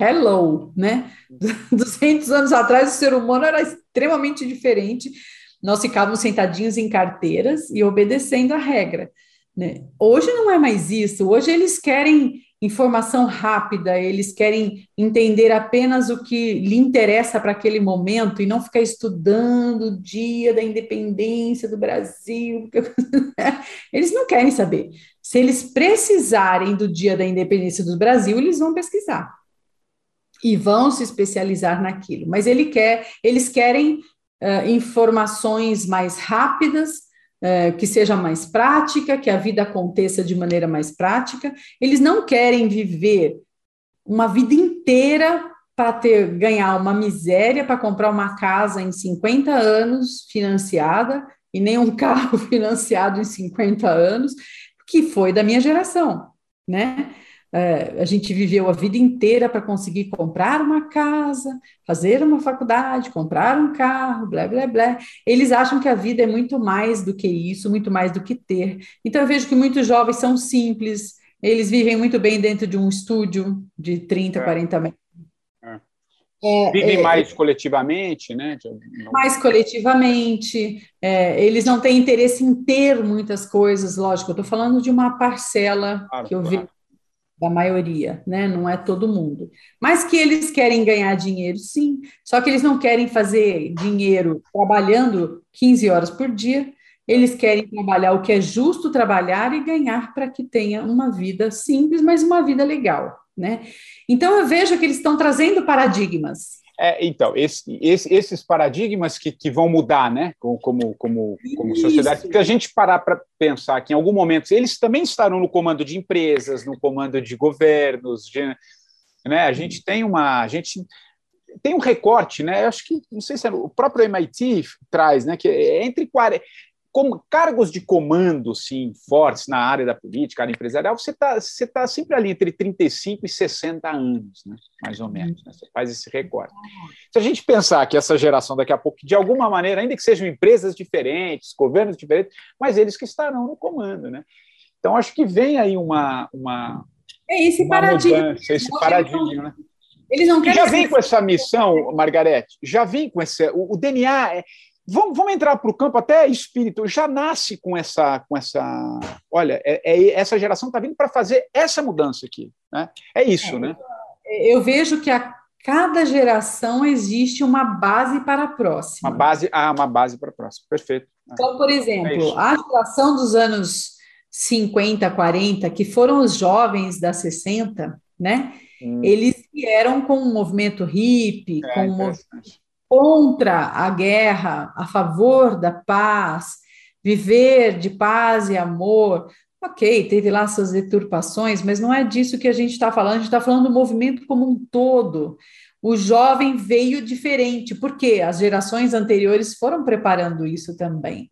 hello, né? *laughs* 200 anos atrás o ser humano era extremamente diferente. Nós ficávamos sentadinhos em carteiras e obedecendo a regra. Né? Hoje não é mais isso. Hoje eles querem informação rápida, eles querem entender apenas o que lhe interessa para aquele momento e não ficar estudando o dia da independência do Brasil. *laughs* Eles não querem saber. Se eles precisarem do dia da independência do Brasil, eles vão pesquisar e vão se especializar naquilo. Mas ele quer, eles querem uh, informações mais rápidas, uh, que seja mais prática, que a vida aconteça de maneira mais prática. Eles não querem viver uma vida inteira para ter ganhar uma miséria para comprar uma casa em 50 anos financiada e nem um *laughs* carro financiado em 50 anos, que foi da minha geração, né? É, a gente viveu a vida inteira para conseguir comprar uma casa, fazer uma faculdade, comprar um carro, blá, blá, blá. Eles acham que a vida é muito mais do que isso, muito mais do que ter. Então, eu vejo que muitos jovens são simples, eles vivem muito bem dentro de um estúdio de 30, é. 40 metros. É. é. Vivem é, mais coletivamente, né? Mais coletivamente, é, eles não têm interesse em ter muitas coisas, lógico, eu estou falando de uma parcela claro, que eu claro. vi da maioria, né? Não é todo mundo. Mas que eles querem ganhar dinheiro, sim. Só que eles não querem fazer dinheiro trabalhando 15 horas por dia. Eles querem trabalhar o que é justo trabalhar e ganhar para que tenha uma vida simples, mas uma vida legal, né? Então eu vejo que eles estão trazendo paradigmas. É, então, esse, esse, esses paradigmas que, que vão mudar, né, como, como, como, como sociedade, porque a gente parar para pensar que em algum momento eles também estarão no comando de empresas, no comando de governos, de, né, a gente tem uma, a gente tem um recorte, né, eu acho que, não sei se é, o próprio MIT traz, né, que é entre 40, como cargos de comando, sim, fortes na área da política, área empresarial, você está você tá sempre ali entre 35 e 60 anos, né? mais ou menos. Né? Você faz esse recorte. Se a gente pensar que essa geração daqui a pouco, de alguma maneira, ainda que sejam empresas diferentes, governos diferentes, mas eles que estarão no comando. Né? Então, acho que vem aí uma. uma é esse uma paradigma. Mudança, esse paradigma, né? Eles não querem. Já vem com essa missão, Margarete. Já vem com esse. O, o DNA. É, vamos, vamos entrar para o campo até espírito. Já nasce com essa, com essa. Olha, é, é essa geração está vindo para fazer essa mudança aqui. Né? É isso, é, né? Eu vejo que a cada geração existe uma base para a próxima. Uma base, ah, uma base para a próxima. Perfeito. Então, por exemplo, a geração dos anos 50, 40, que foram os jovens da 60, né? Hum. Eles vieram com um movimento hippie, é, com um movimento contra a guerra, a favor da paz, viver de paz e amor. Ok, teve lá suas deturpações, mas não é disso que a gente está falando, a gente está falando do movimento como um todo. O jovem veio diferente, porque as gerações anteriores foram preparando isso também.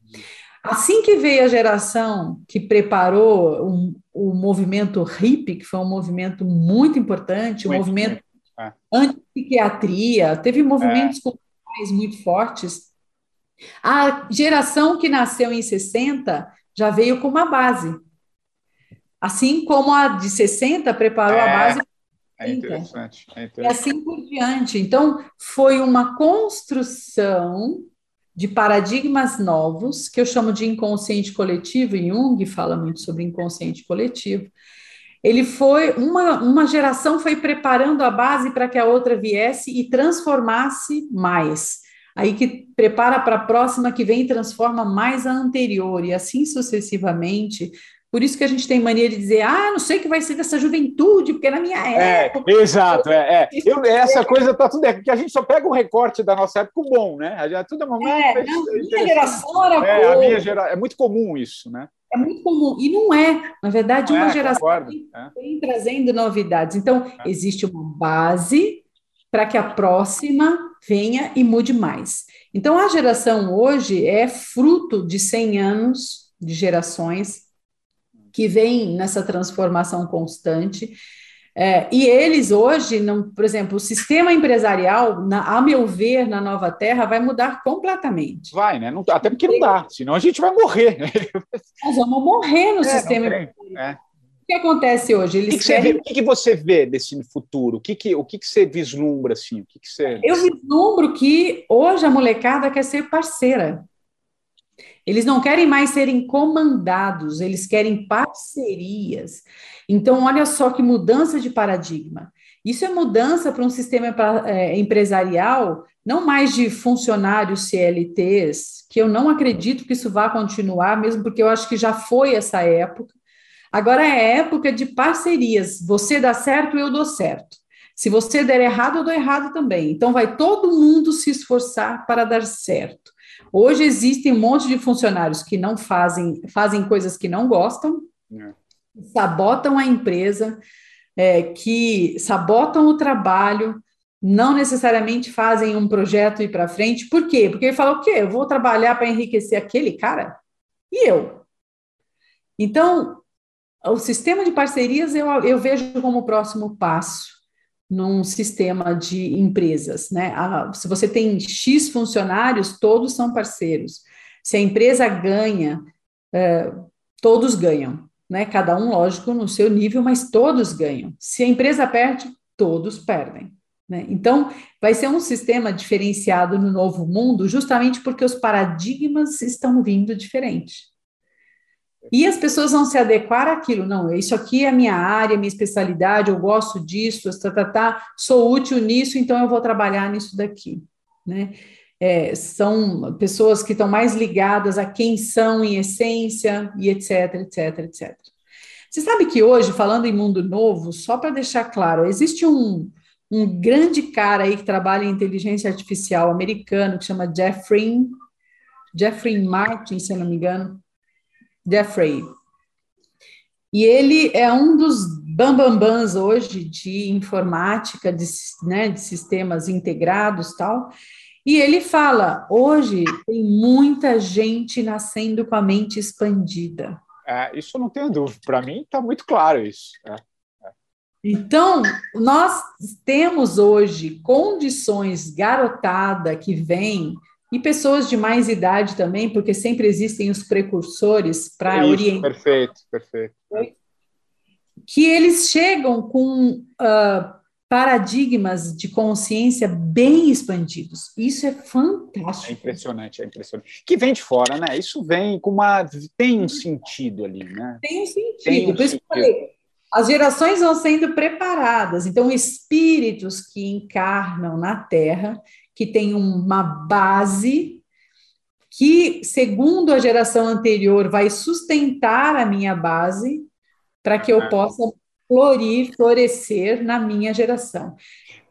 Assim que veio a geração que preparou um, o movimento hippie, que foi um movimento muito importante, um muito movimento é. anti-psiquiatria, teve movimentos é. Culturais muito fortes. A geração que nasceu em 60 já veio com uma base. Assim como a de 60 preparou é. a base é interessante, é interessante. E assim por diante. Então, foi uma construção de paradigmas novos, que eu chamo de inconsciente coletivo, e Jung fala muito sobre inconsciente coletivo. Ele foi, uma, uma geração foi preparando a base para que a outra viesse e transformasse mais. Aí que prepara para a próxima que vem e transforma mais a anterior, e assim sucessivamente, por isso que a gente tem mania de dizer, ah, não sei o que vai ser dessa juventude, porque na minha é, época. É, exato, é. é. Eu, essa coisa tá tudo. É, porque a gente só pega um recorte da nossa época bom, né? A tudo é uma é, não, minha geração era é, a minha gera... é muito comum isso, né? É muito comum. E não é, na verdade, uma é, geração que é. vem trazendo novidades. Então, é. existe uma base para que a próxima venha e mude mais. Então, a geração hoje é fruto de 100 anos de gerações que vem nessa transformação constante. É, e eles hoje, não, por exemplo, o sistema empresarial, na, a meu ver, na nova terra, vai mudar completamente. Vai, né? Não, até porque não dá, senão a gente vai morrer. *laughs* Nós vamos morrer no é, sistema empresarial. É. O que acontece hoje? Eles o que, que, querem... vê, o que, você vê desse futuro? O que, que, o que, que você vislumbra assim? O que, que você... Eu vislumbro que hoje a molecada quer ser parceira. Eles não querem mais serem comandados, eles querem parcerias. Então, olha só que mudança de paradigma. Isso é mudança para um sistema é, empresarial, não mais de funcionários CLTs, que eu não acredito que isso vá continuar, mesmo porque eu acho que já foi essa época. Agora é época de parcerias. Você dá certo, eu dou certo. Se você der errado, eu dou errado também. Então, vai todo mundo se esforçar para dar certo. Hoje existem um monte de funcionários que não fazem, fazem coisas que não gostam, é. sabotam a empresa, é, que sabotam o trabalho, não necessariamente fazem um projeto ir para frente. Por quê? Porque ele fala, o quê? Eu vou trabalhar para enriquecer aquele cara? E eu? Então, o sistema de parcerias eu, eu vejo como o próximo passo num sistema de empresas, né? se você tem X funcionários, todos são parceiros. Se a empresa ganha, é, todos ganham, né? Cada um, lógico, no seu nível, mas todos ganham. Se a empresa perde, todos perdem. Né? Então, vai ser um sistema diferenciado no novo mundo, justamente porque os paradigmas estão vindo diferentes. E as pessoas vão se adequar àquilo. Não, isso aqui é a minha área, minha especialidade, eu gosto disso, tá, tá, tá, sou útil nisso, então eu vou trabalhar nisso daqui. Né? É, são pessoas que estão mais ligadas a quem são em essência, e etc, etc, etc. Você sabe que hoje, falando em mundo novo, só para deixar claro, existe um, um grande cara aí que trabalha em inteligência artificial americano, que chama Jeffrey, Jeffrey Martin, se eu não me engano, Jeffrey. E ele é um dos bambambans hoje de informática, de, né, de sistemas integrados tal. E ele fala: hoje tem muita gente nascendo com a mente expandida. É, isso eu não tenho dúvida. Para mim está muito claro isso. É. Então, nós temos hoje condições garotada que vem e pessoas de mais idade também, porque sempre existem os precursores para orientar. Perfeito, perfeito. Que eles chegam com uh, paradigmas de consciência bem expandidos. Isso é fantástico. É impressionante, é impressionante. Que vem de fora, né? Isso vem com uma. tem um sentido ali, né? Tem um sentido. Tem um Por isso sentido. que eu falei, as gerações vão sendo preparadas. Então, espíritos que encarnam na Terra, que têm uma base que, segundo a geração anterior, vai sustentar a minha base para que eu é. possa florir, florescer na minha geração.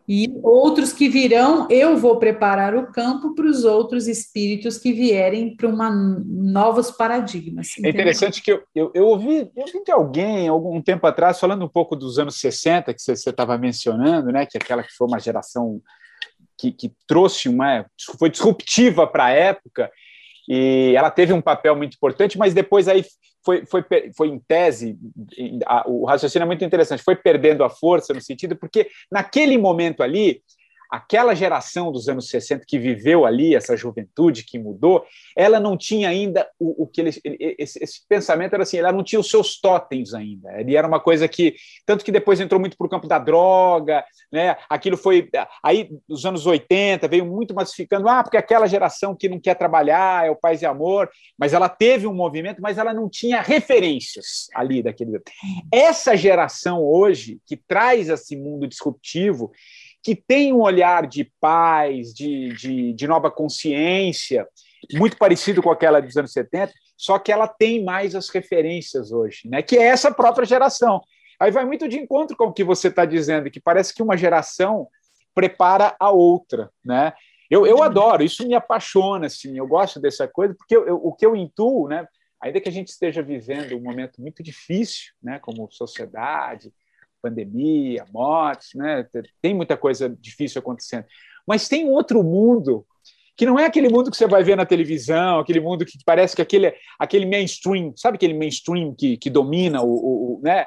E outros que virão, eu vou preparar o campo para os outros espíritos que vierem para uma novos paradigmas. Entendeu? É interessante que eu, eu, eu, ouvi, eu ouvi de alguém algum tempo atrás falando um pouco dos anos 60 que você estava mencionando, né? Que é aquela que foi uma geração que, que trouxe uma foi disruptiva para a época e ela teve um papel muito importante, mas depois aí foi, foi, foi em tese, o raciocínio é muito interessante, foi perdendo a força no sentido, porque naquele momento ali, aquela geração dos anos 60 que viveu ali, essa juventude que mudou, ela não tinha ainda o, o que ele, esse, esse, pensamento era assim, ela não tinha os seus totens ainda. Ele era uma coisa que, tanto que depois entrou muito para o campo da droga, né? Aquilo foi aí nos anos 80 veio muito massificando, ah, porque aquela geração que não quer trabalhar é o paz e amor, mas ela teve um movimento, mas ela não tinha referências ali daquele. Essa geração hoje que traz esse mundo disruptivo que tem um olhar de paz, de, de, de nova consciência, muito parecido com aquela dos anos 70, só que ela tem mais as referências hoje, né? que é essa própria geração. Aí vai muito de encontro com o que você está dizendo, que parece que uma geração prepara a outra. Né? Eu, eu adoro, isso me apaixona, assim, eu gosto dessa coisa, porque eu, eu, o que eu intuo, né, ainda que a gente esteja vivendo um momento muito difícil, né, como sociedade, pandemia, mortes, né? Tem muita coisa difícil acontecendo. Mas tem outro mundo que não é aquele mundo que você vai ver na televisão, aquele mundo que parece que aquele, aquele mainstream, sabe aquele mainstream que, que domina o, o, o né?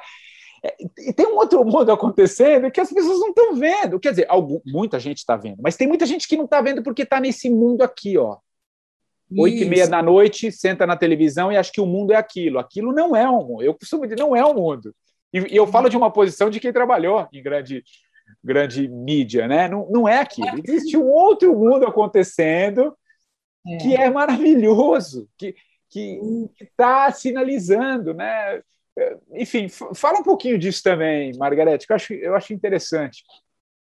É, e tem um outro mundo acontecendo que as pessoas não estão vendo. Quer dizer, algum, muita gente está vendo, mas tem muita gente que não está vendo porque está nesse mundo aqui, ó. Oito e meia da noite, senta na televisão e acha que o mundo é aquilo. Aquilo não é um mundo. Eu costumo dizer, não é um mundo. E, eu falo de uma posição de quem trabalhou em grande, grande mídia, né? Não, não é aquilo. Existe um outro mundo acontecendo é. que é maravilhoso, que está sinalizando, né? Enfim, fala um pouquinho disso também, Margarete, que eu acho, eu acho interessante.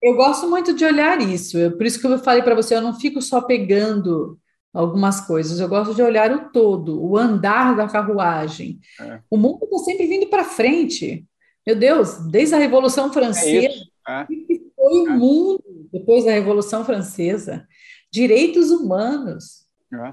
Eu gosto muito de olhar isso, por isso que eu falei para você, eu não fico só pegando algumas coisas, eu gosto de olhar o todo, o andar da carruagem. É. O mundo está sempre vindo para frente. Meu Deus, desde a Revolução Francesa, é que foi o é. mundo depois da Revolução Francesa? Direitos humanos. É.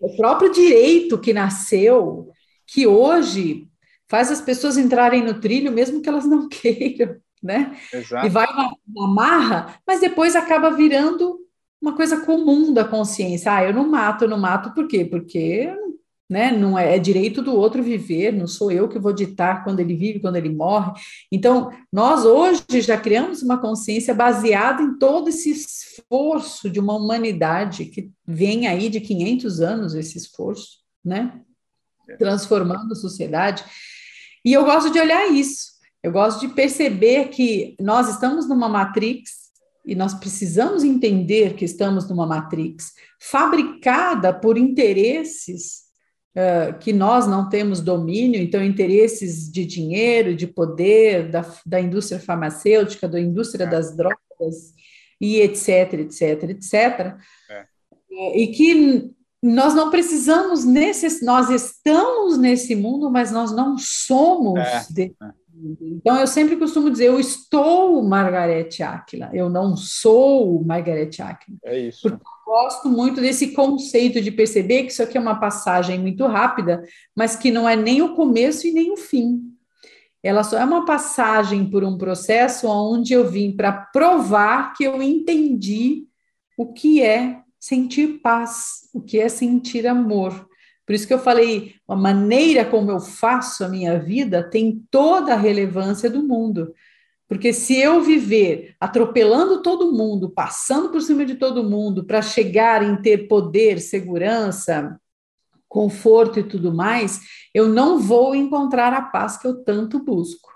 O próprio direito que nasceu, que hoje faz as pessoas entrarem no trilho, mesmo que elas não *laughs* queiram, né? Exato. E vai na, na marra, mas depois acaba virando uma coisa comum da consciência. Ah, eu não mato, eu não mato, por quê? Porque eu não né? Não é, é, direito do outro viver, não sou eu que vou ditar quando ele vive, quando ele morre. Então, nós hoje já criamos uma consciência baseada em todo esse esforço de uma humanidade que vem aí de 500 anos esse esforço, né? É. Transformando a sociedade. E eu gosto de olhar isso. Eu gosto de perceber que nós estamos numa matrix e nós precisamos entender que estamos numa matrix fabricada por interesses uh, que nós não temos domínio, então interesses de dinheiro, de poder, da, da indústria farmacêutica, da indústria é. das drogas, e etc, etc, etc. É. E que nós não precisamos nesse, nós estamos nesse mundo, mas nós não somos é. desse é. Então, eu sempre costumo dizer, eu estou Margarete Áquila, eu não sou Margarete Áquila. É isso. Porque gosto muito desse conceito de perceber que isso aqui é uma passagem muito rápida, mas que não é nem o começo e nem o fim. Ela só é uma passagem por um processo onde eu vim para provar que eu entendi o que é sentir paz, o que é sentir amor. Por isso que eu falei, a maneira como eu faço a minha vida tem toda a relevância do mundo. Porque se eu viver atropelando todo mundo, passando por cima de todo mundo, para chegar em ter poder, segurança, conforto e tudo mais, eu não vou encontrar a paz que eu tanto busco.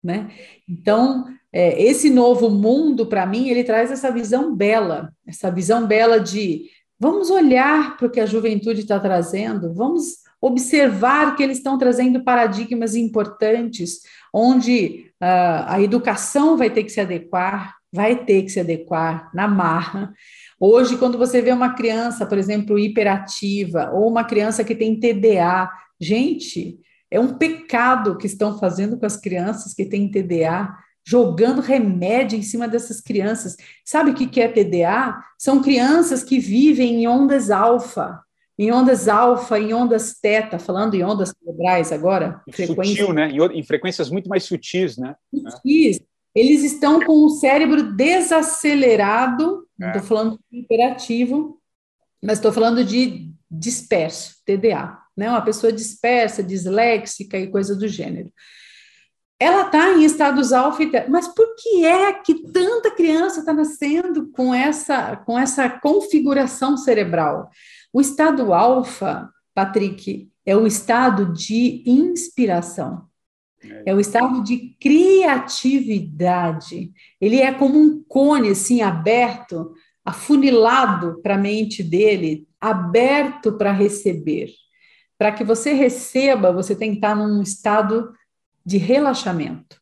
Né? Então, é, esse novo mundo, para mim, ele traz essa visão bela, essa visão bela de vamos olhar para o que a juventude está trazendo, vamos observar que eles estão trazendo paradigmas importantes, onde uh, a educação vai ter que se adequar, vai ter que se adequar na marra. Hoje, quando você vê uma criança, por exemplo, hiperativa, ou uma criança que tem TDA, gente, é um pecado que estão fazendo com as crianças que têm TDA, jogando remédio em cima dessas crianças. Sabe o que é TDA? São crianças que vivem em ondas alfa, em ondas alfa, em ondas teta, falando em ondas cerebrais agora. Sutil, né? Em, frequências muito mais sutis, né? Sutis. Eles estão com o cérebro desacelerado, não estou é. falando de imperativo, mas estou falando de disperso, TDA, né? Uma pessoa dispersa, disléxica e coisa do gênero. Ela está em estados alfa, mas por que é que tanta criança está nascendo com essa, com essa configuração cerebral? O estado alfa, Patrick, é o estado de inspiração. É o estado de criatividade. Ele é como um cone assim aberto, afunilado para a mente dele, aberto para receber. Para que você receba, você tem que estar num estado de relaxamento.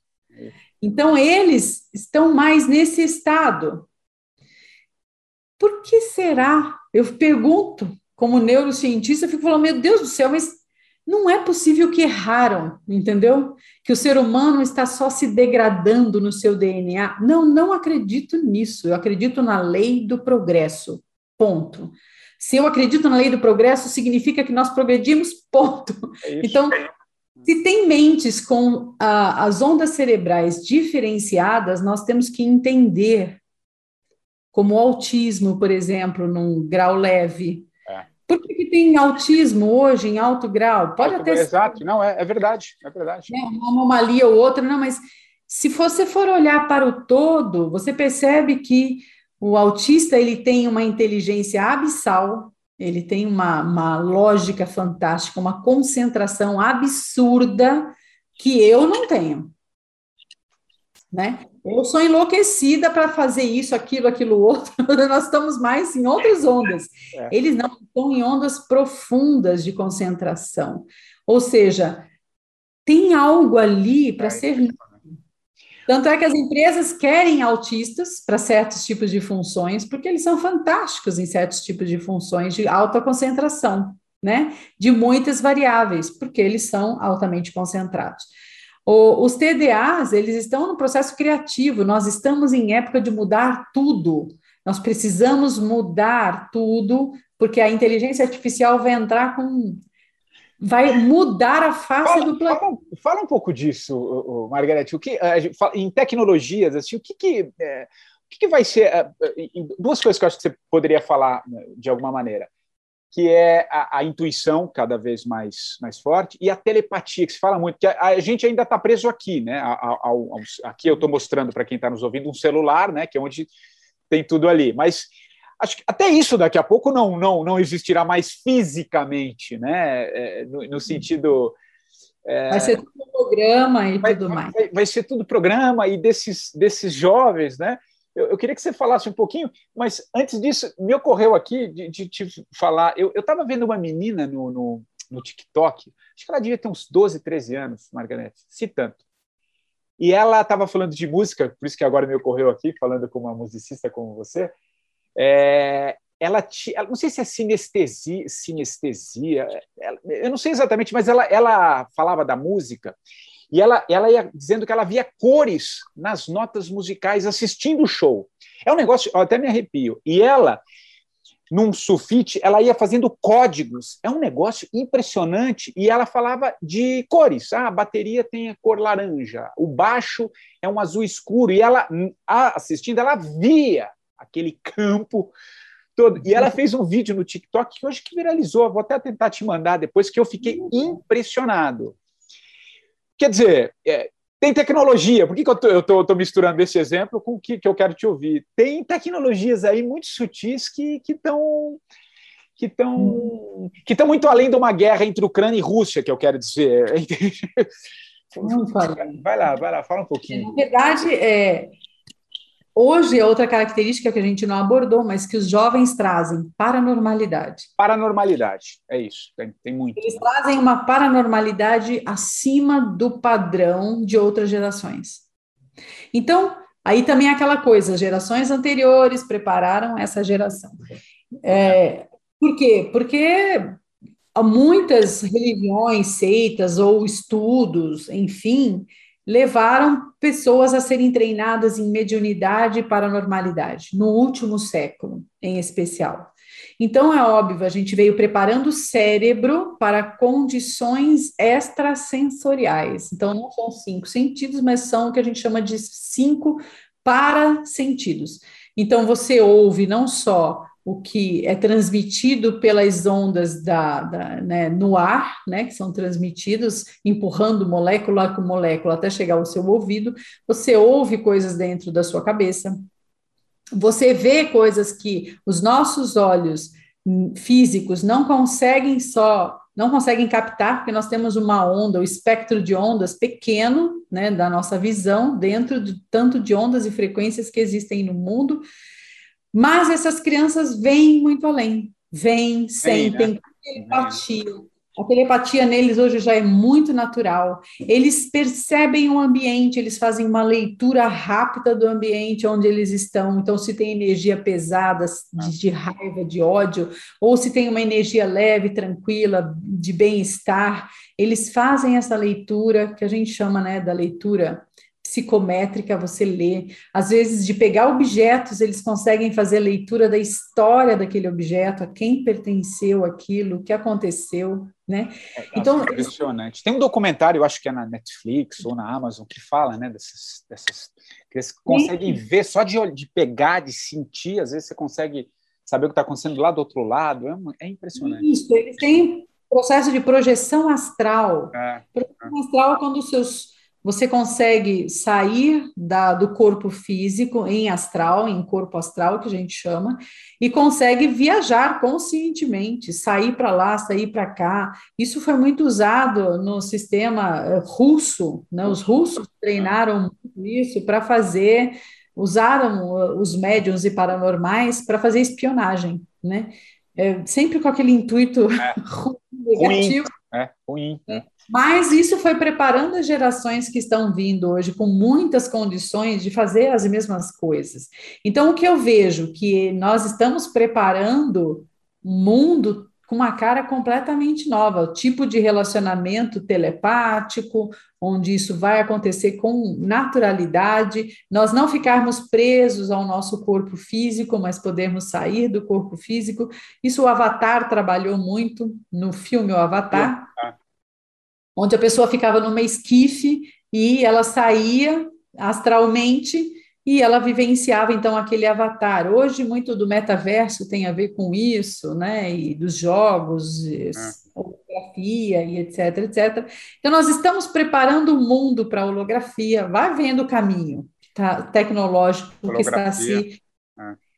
Então eles estão mais nesse estado. Por que será? Eu pergunto, como neurocientista, eu fico falando, meu Deus do céu, mas não é possível que erraram, entendeu? Que o ser humano está só se degradando no seu DNA. Não, não acredito nisso. Eu acredito na lei do progresso. Ponto. Se eu acredito na lei do progresso, significa que nós progredimos, *laughs* ponto. É então, se tem mentes com ah, as ondas cerebrais diferenciadas, nós temos que entender, como o autismo, por exemplo, num grau leve, por que, que, tem autismo hoje em alto grau? Pode alto, até Exato, não, é, é, verdade, é verdade. É uma anomalia ou outra, não, mas se você for olhar para o todo, você percebe que o autista ele tem uma inteligência abissal, ele tem uma, uma lógica fantástica, uma concentração absurda que eu não tenho. Né? Eu sou enlouquecida para fazer isso, aquilo, aquilo outro. *laughs* Nós estamos mais em outras ondas. É. Eles não estão em ondas profundas de concentração. Ou seja, tem algo ali para é. ser tanto é que as empresas querem autistas para certos tipos de funções, porque eles são fantásticos em certos tipos de funções de alta concentração, né? De muitas variáveis, porque eles são altamente concentrados. O, os TDAs, eles estão no processo criativo, nós estamos em época de mudar tudo. Nós precisamos mudar tudo, porque a inteligência artificial vai entrar com. vai mudar a face fala, do planeta. Fala, fala, um pouco disso, Margarete. O que, em tecnologias, assim, o que, que, é, o que, que vai ser. É, duas coisas que eu acho que você poderia falar né, de alguma maneira que é a, a, intuição cada vez mais, mais forte e a telepatia, que se fala muito, que a, a gente ainda está preso aqui, né? aqui eu estou mostrando para quem está nos ouvindo um celular, né? Que é onde tem tudo ali. Mas acho que até isso daqui a pouco não, não, não existirá mais fisicamente, né? É, no, no, sentido. É, vai ser tudo programa e vai, tudo mais. Vai, vai ser tudo programa e desses, desses jovens, né? Eu, eu, queria que você falasse um pouquinho, mas antes disso, me ocorreu aqui de, te falar. Eu estava vendo uma menina no, no, no, TikTok, acho que ela devia ter uns 12, 13 anos, Margarete, se tanto. E ela estava falando de música, por isso que agora me ocorreu aqui, falando com uma musicista como você. É, ela, tinha, não sei se é sinestesia, sinestesia ela, eu não sei exatamente, mas ela, ela falava da música e ela, ela ia dizendo que ela via cores nas notas musicais assistindo o show. É um negócio, eu até me arrepio. E ela, num sulfite, ela ia fazendo códigos. É um negócio impressionante. E ela falava de cores. Ah, a bateria tem a cor laranja, o baixo é um azul escuro. E ela, assistindo, ela via aquele campo todo. E ela fez um vídeo no TikTok que hoje que viralizou. Vou até tentar te mandar depois, que eu fiquei impressionado. Quer dizer, é, tem tecnologia. Por que, que eu estou misturando esse exemplo com o que, que eu quero te ouvir? Tem tecnologias aí muito sutis que estão que estão que estão muito além de uma guerra entre Ucrânia e Rússia, que eu quero dizer. *laughs* Vai lá, vai lá, fala um pouquinho. Na verdade, é, hoje é outra característica que a gente não abordou, mas que os jovens trazem, paranormalidade. Paranormalidade, é isso, tem, tem muito. Eles trazem uma paranormalidade acima do padrão de outras gerações. Então, aí também é aquela coisa, gerações anteriores prepararam essa geração. É, por quê? Porque muitas religiões, seitas ou estudos, enfim, levaram pessoas a serem treinadas em mediunidade e paranormalidade, no último século, em especial. Então, é óbvio, a gente veio preparando o cérebro para condições extrasensoriais. Então, não são cinco sentidos, mas são o que a gente chama de cinco parasentidos. Então, você ouve não só o que é transmitido pelas ondas da, da né, no ar, né, que são transmitidos, empurrando molécula com molécula até chegar ao seu ouvido, você ouve coisas dentro da sua cabeça, você vê coisas que os nossos olhos físicos não conseguem só não conseguem captar, porque nós temos uma onda, o espectro de ondas pequeno, né, da nossa visão, dentro de tanto de ondas e frequências que existem no mundo, mas essas crianças vêm muito além, vêm, sentem, né? telepatia. A telepatia neles hoje já é muito natural. Eles percebem o ambiente, eles fazem uma leitura rápida do ambiente onde eles estão. Então, se tem energia pesada, de, de raiva, de ódio, ou se tem uma energia leve, tranquila, de bem-estar, eles fazem essa leitura que a gente chama né, da leitura psicométrica, você lê. Às vezes, de pegar objetos, eles conseguem fazer a leitura da história daquele objeto, a quem pertenceu aquilo, o que aconteceu, né? É, então, impressionante. Tem um documentário, eu acho que é na Netflix ou na Amazon, que fala, né, dessas, dessas que eles conseguem sim. ver só de, de pegar, de sentir, às vezes você consegue saber o que está acontecendo lá do outro lado, é, é impressionante. Isso, eles têm processo de projeção astral. É, projeção é. astral é quando os seus você consegue sair da, do corpo físico em astral, em corpo astral, que a gente chama, e consegue viajar conscientemente, sair para lá, sair para cá. Isso foi muito usado no sistema eh, russo, né? os russos treinaram isso para fazer, usaram eh, os médiums e paranormais para fazer espionagem, né? É, sempre com aquele intuito é. *laughs* negativo. Ruim, é, ruim. É. Mas isso foi preparando as gerações que estão vindo hoje com muitas condições de fazer as mesmas coisas. Então, o que eu vejo que nós estamos preparando um mundo com uma cara completamente nova, o tipo de relacionamento telepático, onde isso vai acontecer com naturalidade, nós não ficarmos presos ao nosso corpo físico, mas podermos sair do corpo físico. Isso o Avatar trabalhou muito no filme O Avatar onde a pessoa ficava numa esquife e ela saía astralmente e ela vivenciava então aquele avatar. Hoje muito do metaverso tem a ver com isso, né? E dos jogos, é. holografia e etc, etc. Então nós estamos preparando o mundo para a holografia. Vai vendo o caminho tá, tecnológico holografia. que está se,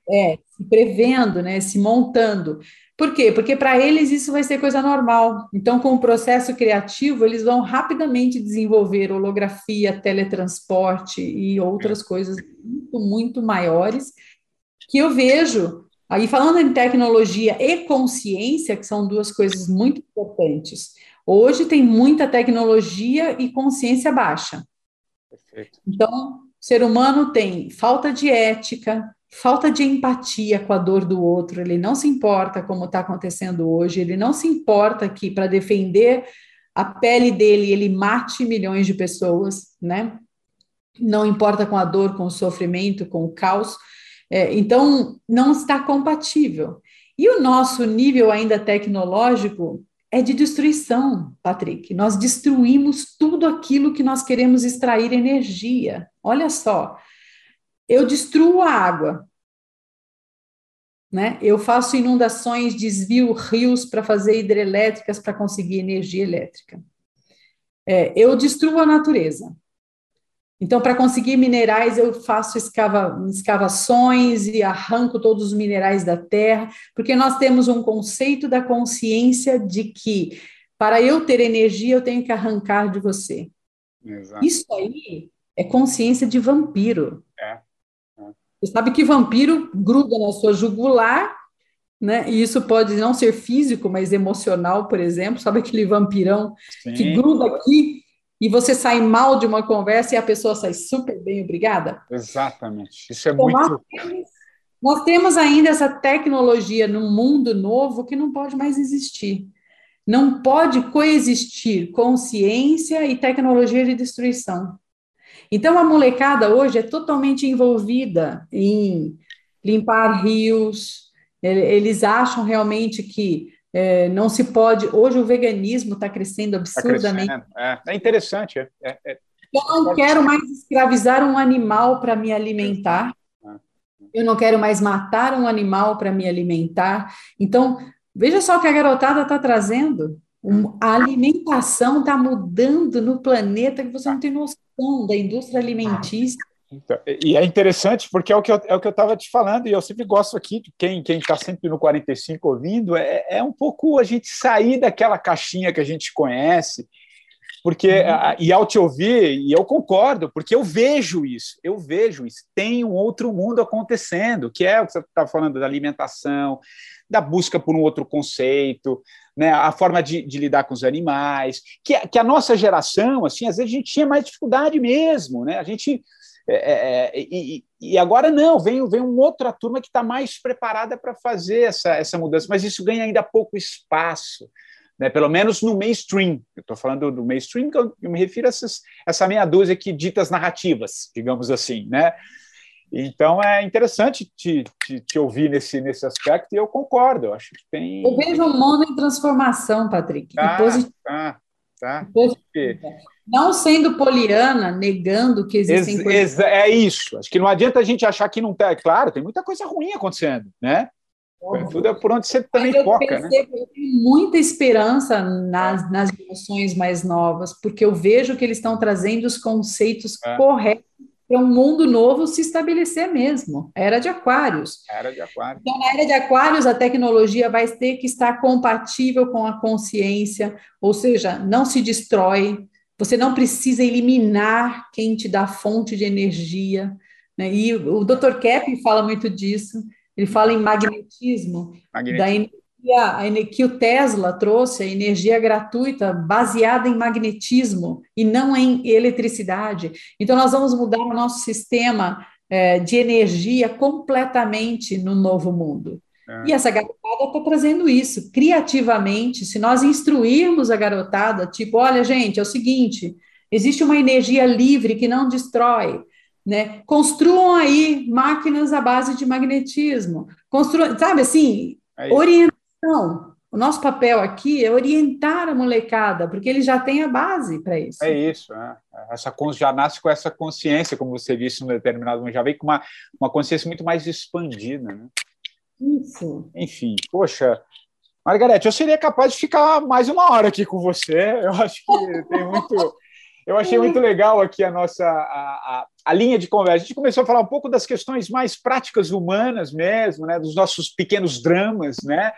é. é, se prevendo, né? Se montando. Por quê? Porque para eles isso vai ser coisa normal. Então, com o processo criativo, eles vão rapidamente desenvolver holografia, teletransporte e outras coisas muito, muito maiores que eu vejo. Aí, falando em tecnologia e consciência, que são duas coisas muito importantes. Hoje tem muita tecnologia e consciência baixa. Perfeito. Então, o ser humano tem falta de ética, falta de empatia com a dor do outro, ele não se importa como está acontecendo hoje, ele não se importa que para defender a pele dele ele mate milhões de pessoas, né? Não importa com a dor, com o sofrimento, com o caos. É, então, não está compatível. E o nosso nível ainda tecnológico é de destruição, Patrick. Nós destruímos tudo aquilo que nós queremos extrair energia. Olha só, eu destruo a água. Né? Eu faço inundações, desvio rios para fazer hidrelétricas para conseguir energia elétrica. É, eu destruo a natureza. Então, para conseguir minerais, eu faço escava, escavações e arranco todos os minerais da terra, porque nós temos um conceito da consciência de que para eu ter energia, eu tenho que arrancar de você. Exato. Isso aí é consciência de vampiro. É. Você sabe que vampiro gruda na sua jugular, né? E isso pode não ser físico, mas emocional, por exemplo. Sabe aquele vampirão Sim. que gruda aqui e você sai mal de uma conversa e a pessoa sai super bem, obrigada? Exatamente. Isso é então, muito. Nós temos, nós temos ainda essa tecnologia no mundo novo que não pode mais existir. Não pode coexistir consciência e tecnologia de destruição. Então, a molecada hoje é totalmente envolvida em limpar rios, eles acham realmente que é, não se pode. Hoje o veganismo está crescendo tá absurdamente. Tá crescendo. É, é, interessante. É, é, é, eu não quero mais escravizar um animal para me alimentar. É, eu não quero mais matar um animal para me alimentar. Então, veja só o que a garotada está trazendo. Um, a alimentação está mudando no planeta que você não tem noção da indústria alimentícia. Então, e é interessante porque é o que eu é o que eu estava te falando e eu sempre gosto aqui de quem quem está sempre no 45 ouvindo é, é um pouco a gente sair daquela caixinha que a gente conhece porque uhum. e ao te ouvir e eu concordo porque eu vejo isso eu vejo isso tem um outro mundo acontecendo que é o que você está falando da alimentação da busca por um outro conceito né a forma de, de lidar com os animais que, que a nossa geração assim às vezes a gente tinha mais dificuldade mesmo né a gente é, é, é, e, e, agora não, vem, vem uma outra turma que está mais preparada para fazer essa, essa mudança, mas isso ganha ainda pouco espaço, né? pelo menos no mainstream. Eu estou falando do mainstream, que eu, eu me refiro a essas, essa meia dúzia que ditas narrativas, digamos assim. Né? Então é interessante te, te, te, ouvir nesse, nesse aspecto e eu concordo. Eu acho que tem. Eu vejo um mundo em transformação, Patrick. Tá, positivo. tá, tá. Não sendo poliana, negando que existem ex, coisas. Ex, é isso. Acho que não adianta a gente achar que não tem. Claro, tem muita coisa ruim acontecendo, né? Óbvio. Tudo é por onde você também eu foca, percebo, né? Eu tenho muita esperança nas, nas gerações mais novas, porque eu vejo que eles estão trazendo os conceitos é. corretos para um mundo novo se estabelecer mesmo. Era de Aquários. Era de Aquários. Então, na era de Aquários, a tecnologia vai ter que estar compatível com a consciência, ou seja, não se destrói, você não precisa eliminar quem te dá fonte de energia. Né? E o Dr. Kep fala muito disso. Ele fala em magnetismo, magnetismo. da energia que o Tesla trouxe, a energia gratuita baseada em magnetismo e não em eletricidade. Então, nós vamos mudar o nosso sistema é, de energia completamente no novo mundo. É. E essa garotada está trazendo isso criativamente. Se nós instruirmos a garotada, tipo, olha, gente, é o seguinte: existe uma energia livre que não destrói. Né? Construam aí máquinas à base de magnetismo. Construam, sabe assim, é orientação. O nosso papel aqui é orientar a molecada, porque ele já tem a base para isso. É isso, é. Essa, já nasce com essa consciência, como você disse no determinado momento, já vem com uma, uma consciência muito mais expandida. Né? Isso. Enfim, poxa, Margarete, eu seria capaz de ficar mais uma hora aqui com você. Eu acho que tem muito. Eu achei muito legal aqui a nossa a, a, a, linha de conversa. A gente começou a falar um pouco das questões mais práticas humanas mesmo, né, dos nossos pequenos dramas, né,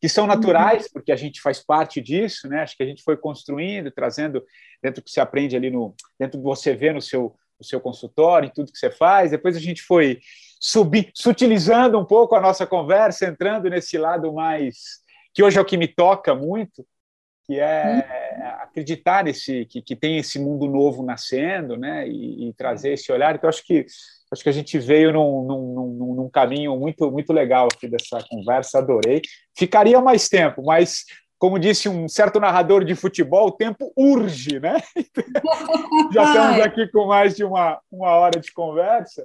que são naturais, uhum. porque a gente faz parte disso, né? Acho que a gente foi construindo, trazendo dentro do que você aprende ali no, dentro do que você vê no seu no seu consultório, em tudo que você faz. Depois a gente foi subir, sutilizando um pouco a nossa conversa, entrando nesse lado mais que hoje é o que me toca muito, que é hum. acreditar nesse que, que tem esse mundo novo nascendo, né, e, e, trazer esse olhar. Então acho que acho que a gente veio num, num, num, num, caminho muito muito legal aqui dessa conversa. Adorei. Ficaria mais tempo, mas como disse um certo narrador de futebol, o tempo urge, né? *laughs* Já estamos aqui com mais de uma, uma hora de conversa.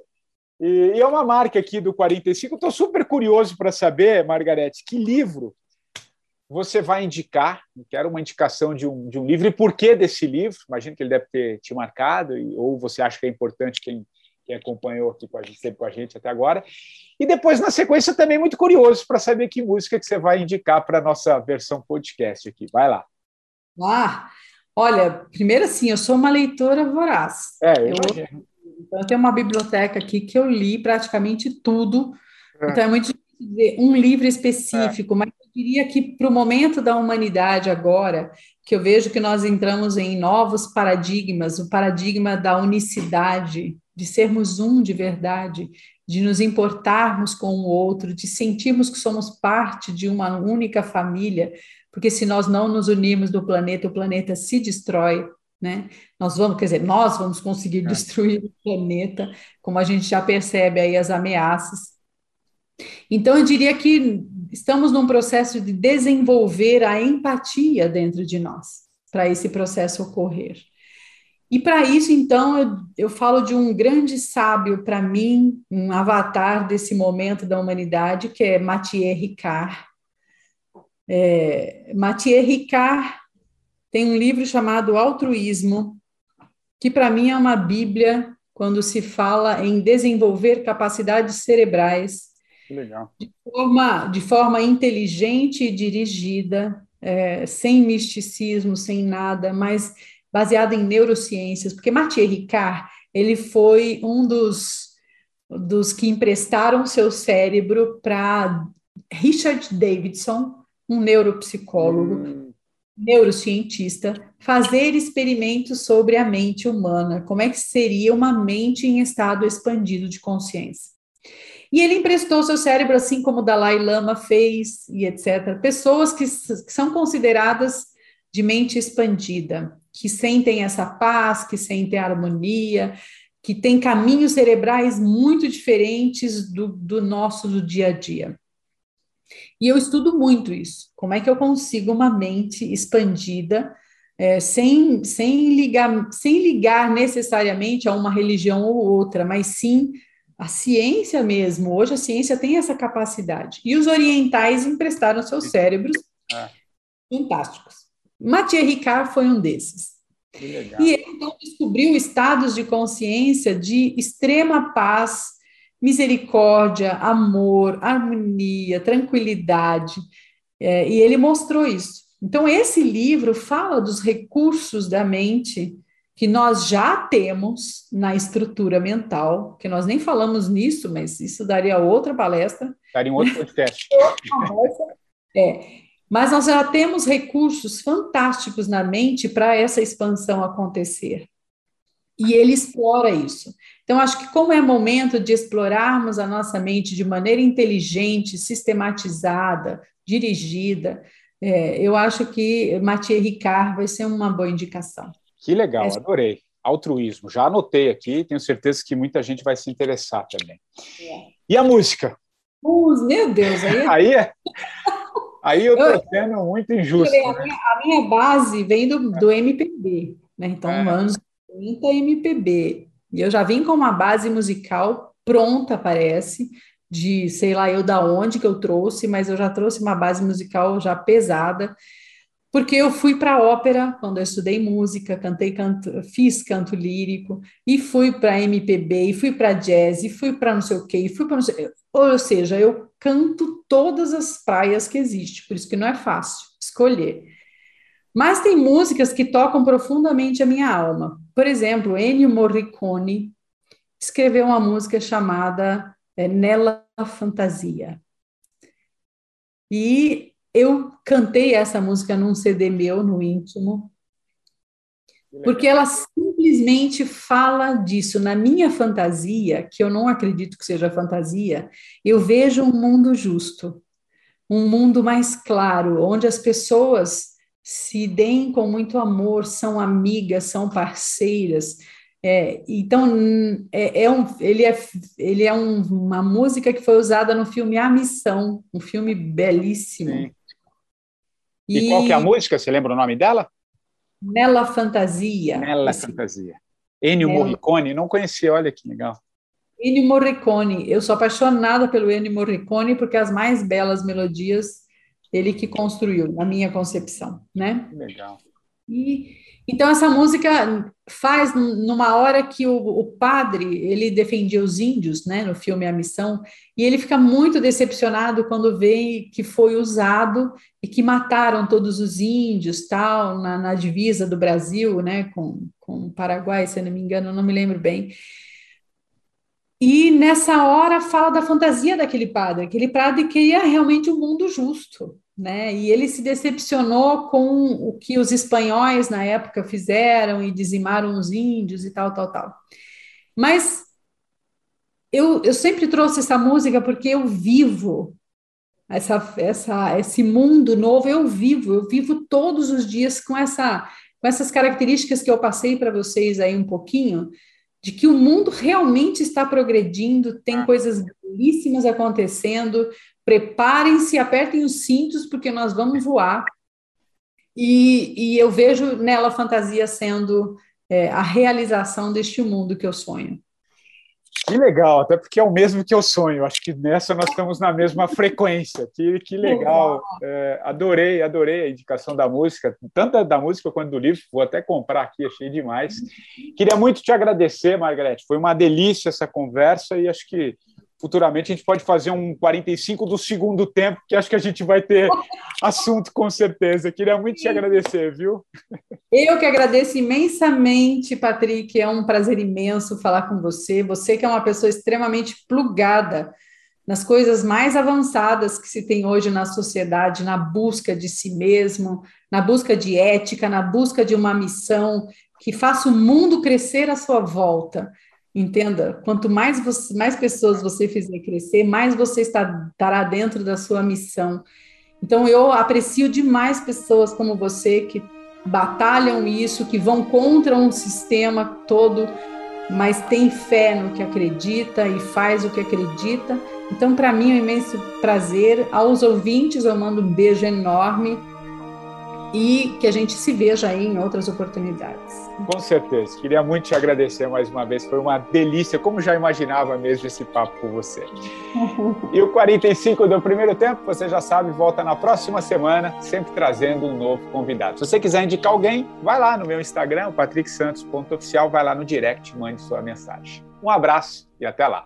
E, e é uma marca aqui do 45. Estou super curioso para saber, Margarete, que livro você vai indicar? Quero uma indicação de um, de um livro e por que desse livro? Imagino que ele deve ter te marcado, e, ou você acha que é importante quem, quem acompanhou aqui com a gente, sempre com a gente até agora. E depois, na sequência, também muito curioso para saber que música que você vai indicar para a nossa versão podcast aqui. Vai lá. Ah, olha, primeiro assim, eu sou uma leitora voraz. É, eu, eu então, eu tenho uma biblioteca aqui que eu li praticamente tudo. É. Então, é muito difícil dizer um livro específico, é. mas eu diria que para o momento da humanidade agora, que eu vejo que nós entramos em novos paradigmas, o paradigma da unicidade, de sermos um de verdade, de nos importarmos com o outro, de sentirmos que somos parte de uma única família, porque se nós não nos unirmos do planeta, o planeta se destrói, né? Nós vamos, quer dizer, nós vamos conseguir é. destruir o planeta, como a gente já percebe aí as ameaças. Então, eu diria que estamos num processo de desenvolver a empatia dentro de nós, para esse processo ocorrer. E para isso, então, eu, eu, falo de um grande sábio para mim, um avatar desse momento da humanidade, que é Mathieu Ricard. É, Mathieu Ricard tem um livro chamado Altruísmo, que para mim é uma bíblia quando se fala em desenvolver capacidades cerebrais de forma, de forma inteligente e dirigida, é, sem misticismo, sem nada, mas baseada em neurociências, porque Mathieu Ricard, ele foi um dos, dos que emprestaram seu cérebro para Richard Davidson, um neuropsicólogo, hum. neurocientista, fazer experimentos sobre a mente humana, como é que seria uma mente em estado expandido de consciência. E ele emprestou seu cérebro, assim como Dalai Lama fez, e etc. Pessoas que, que são consideradas de mente expandida, que sentem essa paz, que sentem a harmonia, que têm caminhos cerebrais muito diferentes do, do nosso do dia a dia. E eu estudo muito isso. Como é que eu consigo uma mente expandida é, sem, sem, ligar, sem ligar necessariamente a uma religião ou outra, mas sim a ciência mesmo, hoje a ciência tem essa capacidade. E os orientais emprestaram seus cérebros é. fantásticos. Mathieu Ricard foi um desses. E ele então descobriu estados de consciência de extrema paz, misericórdia, amor, harmonia, tranquilidade. É, e ele mostrou isso. Então, esse livro fala dos recursos da mente que nós já temos na estrutura mental, que nós nem falamos nisso, mas isso daria outra palestra. Daria um outro podcast. *laughs* é. Mas nós já temos recursos fantásticos na mente para essa expansão acontecer. E ele explora isso. Então, acho que como é momento de explorarmos a nossa mente de maneira inteligente, sistematizada, dirigida, é, eu acho que Mathieu Ricard vai ser uma boa indicação. Que legal, adorei. Altruísmo. Já anotei aqui, tenho certeza que muita gente vai se interessar também. É. E a música? Uh, meu Deus, aí. aí é. Aí eu estou sendo muito injusto. A minha, a minha, base vem do, do MPB, né? Então, é. anos 30 MPB. E eu já vim com uma base musical pronta, parece, de sei lá eu da onde que eu trouxe, mas eu já trouxe uma base musical já pesada porque eu fui para a ópera quando eu estudei música, cantei canto, fiz canto lírico e fui para MPB e fui para jazz e fui para não sei o quê, e fui para não sei, ou seja, eu canto todas as praias que existem, por isso que não é fácil escolher. Mas tem músicas que tocam profundamente a minha alma. Por exemplo, Ennio Morricone escreveu uma música chamada é, Nella Fantasia. E eu cantei essa música num CD meu, no íntimo, porque ela simplesmente fala disso. Na minha fantasia, que eu não acredito que seja fantasia, eu vejo um mundo justo, um mundo mais claro, onde as pessoas se deem com muito amor, são amigas, são parceiras. É, então, é, é, um, ele é, ele é um, uma música que foi usada no filme A Missão, um filme belíssimo. Sim. E, e qual que é a música? Você lembra o nome dela? Nella Fantasia. Nella esse... Fantasia. Ennio Nella... Morricone, não conhecia, olha que legal. Ennio Morricone, eu sou apaixonada pelo Ennio Morricone porque as mais belas melodias ele que construiu, na minha concepção, né? Legal. E então essa música faz numa hora que o, o, padre ele defendia os índios, né, no filme A Missão, e ele fica muito decepcionado quando vê que foi usado e que mataram todos os índios, tal, na, na divisa do Brasil, né, com, com o Paraguai, se eu não me engano, não me lembro bem. E nessa hora fala da fantasia daquele padre. Aquele padre queria realmente um mundo justo, né? E ele se decepcionou com o que os espanhóis na época fizeram e dizimaram os índios e tal, tal, tal. Mas eu, eu sempre trouxe essa música porque eu vivo essa, essa, esse mundo novo, eu vivo, eu vivo todos os dias com essa com essas características que eu passei para vocês aí um pouquinho, de que o mundo realmente está progredindo, tem coisas belíssimas acontecendo, preparem-se, apertem os cintos, porque nós vamos voar. E, e eu vejo nela a fantasia sendo é, a realização deste mundo que eu sonho. Que legal, até porque é o mesmo que eu sonho. Acho que nessa nós estamos na mesma frequência. Que, que legal. É, adorei, adorei a indicação da música, tanto da música quanto do livro. Vou até comprar aqui, achei demais. Queria muito te agradecer, Margarete. Foi uma delícia essa conversa e acho que futuramente a gente pode fazer um 45 do segundo tempo, que acho que a gente vai ter *laughs* assunto com certeza. Queria muito te agradecer, viu? Eu que agradeço imensamente, Patrick. É um prazer imenso falar com você. Você que é uma pessoa extremamente plugada nas coisas mais avançadas que se tem hoje na sociedade, na busca de si mesmo, na busca de ética, na busca de uma missão que faça o mundo crescer à sua volta. Entenda, quanto mais, você, mais pessoas você fizer crescer, mais você está, estará dentro da sua missão. Então, eu aprecio demais pessoas como você que batalham isso, que vão contra um sistema todo, mas tem fé no que acredita e faz o que acredita. Então, para mim, é um imenso prazer. Aos ouvintes, eu mando um beijo enorme e que a gente se veja aí em outras oportunidades. Com certeza. Queria muito te agradecer mais uma vez. Foi uma delícia, como já imaginava mesmo esse papo com você. *laughs* E o 45 do primeiro tempo, você já sabe, volta na próxima semana, sempre trazendo um novo convidado. Se você quiser indicar alguém, vai lá no meu Instagram, patricksantos.oficial, vai lá no direct, mande sua mensagem. Um abraço e até lá.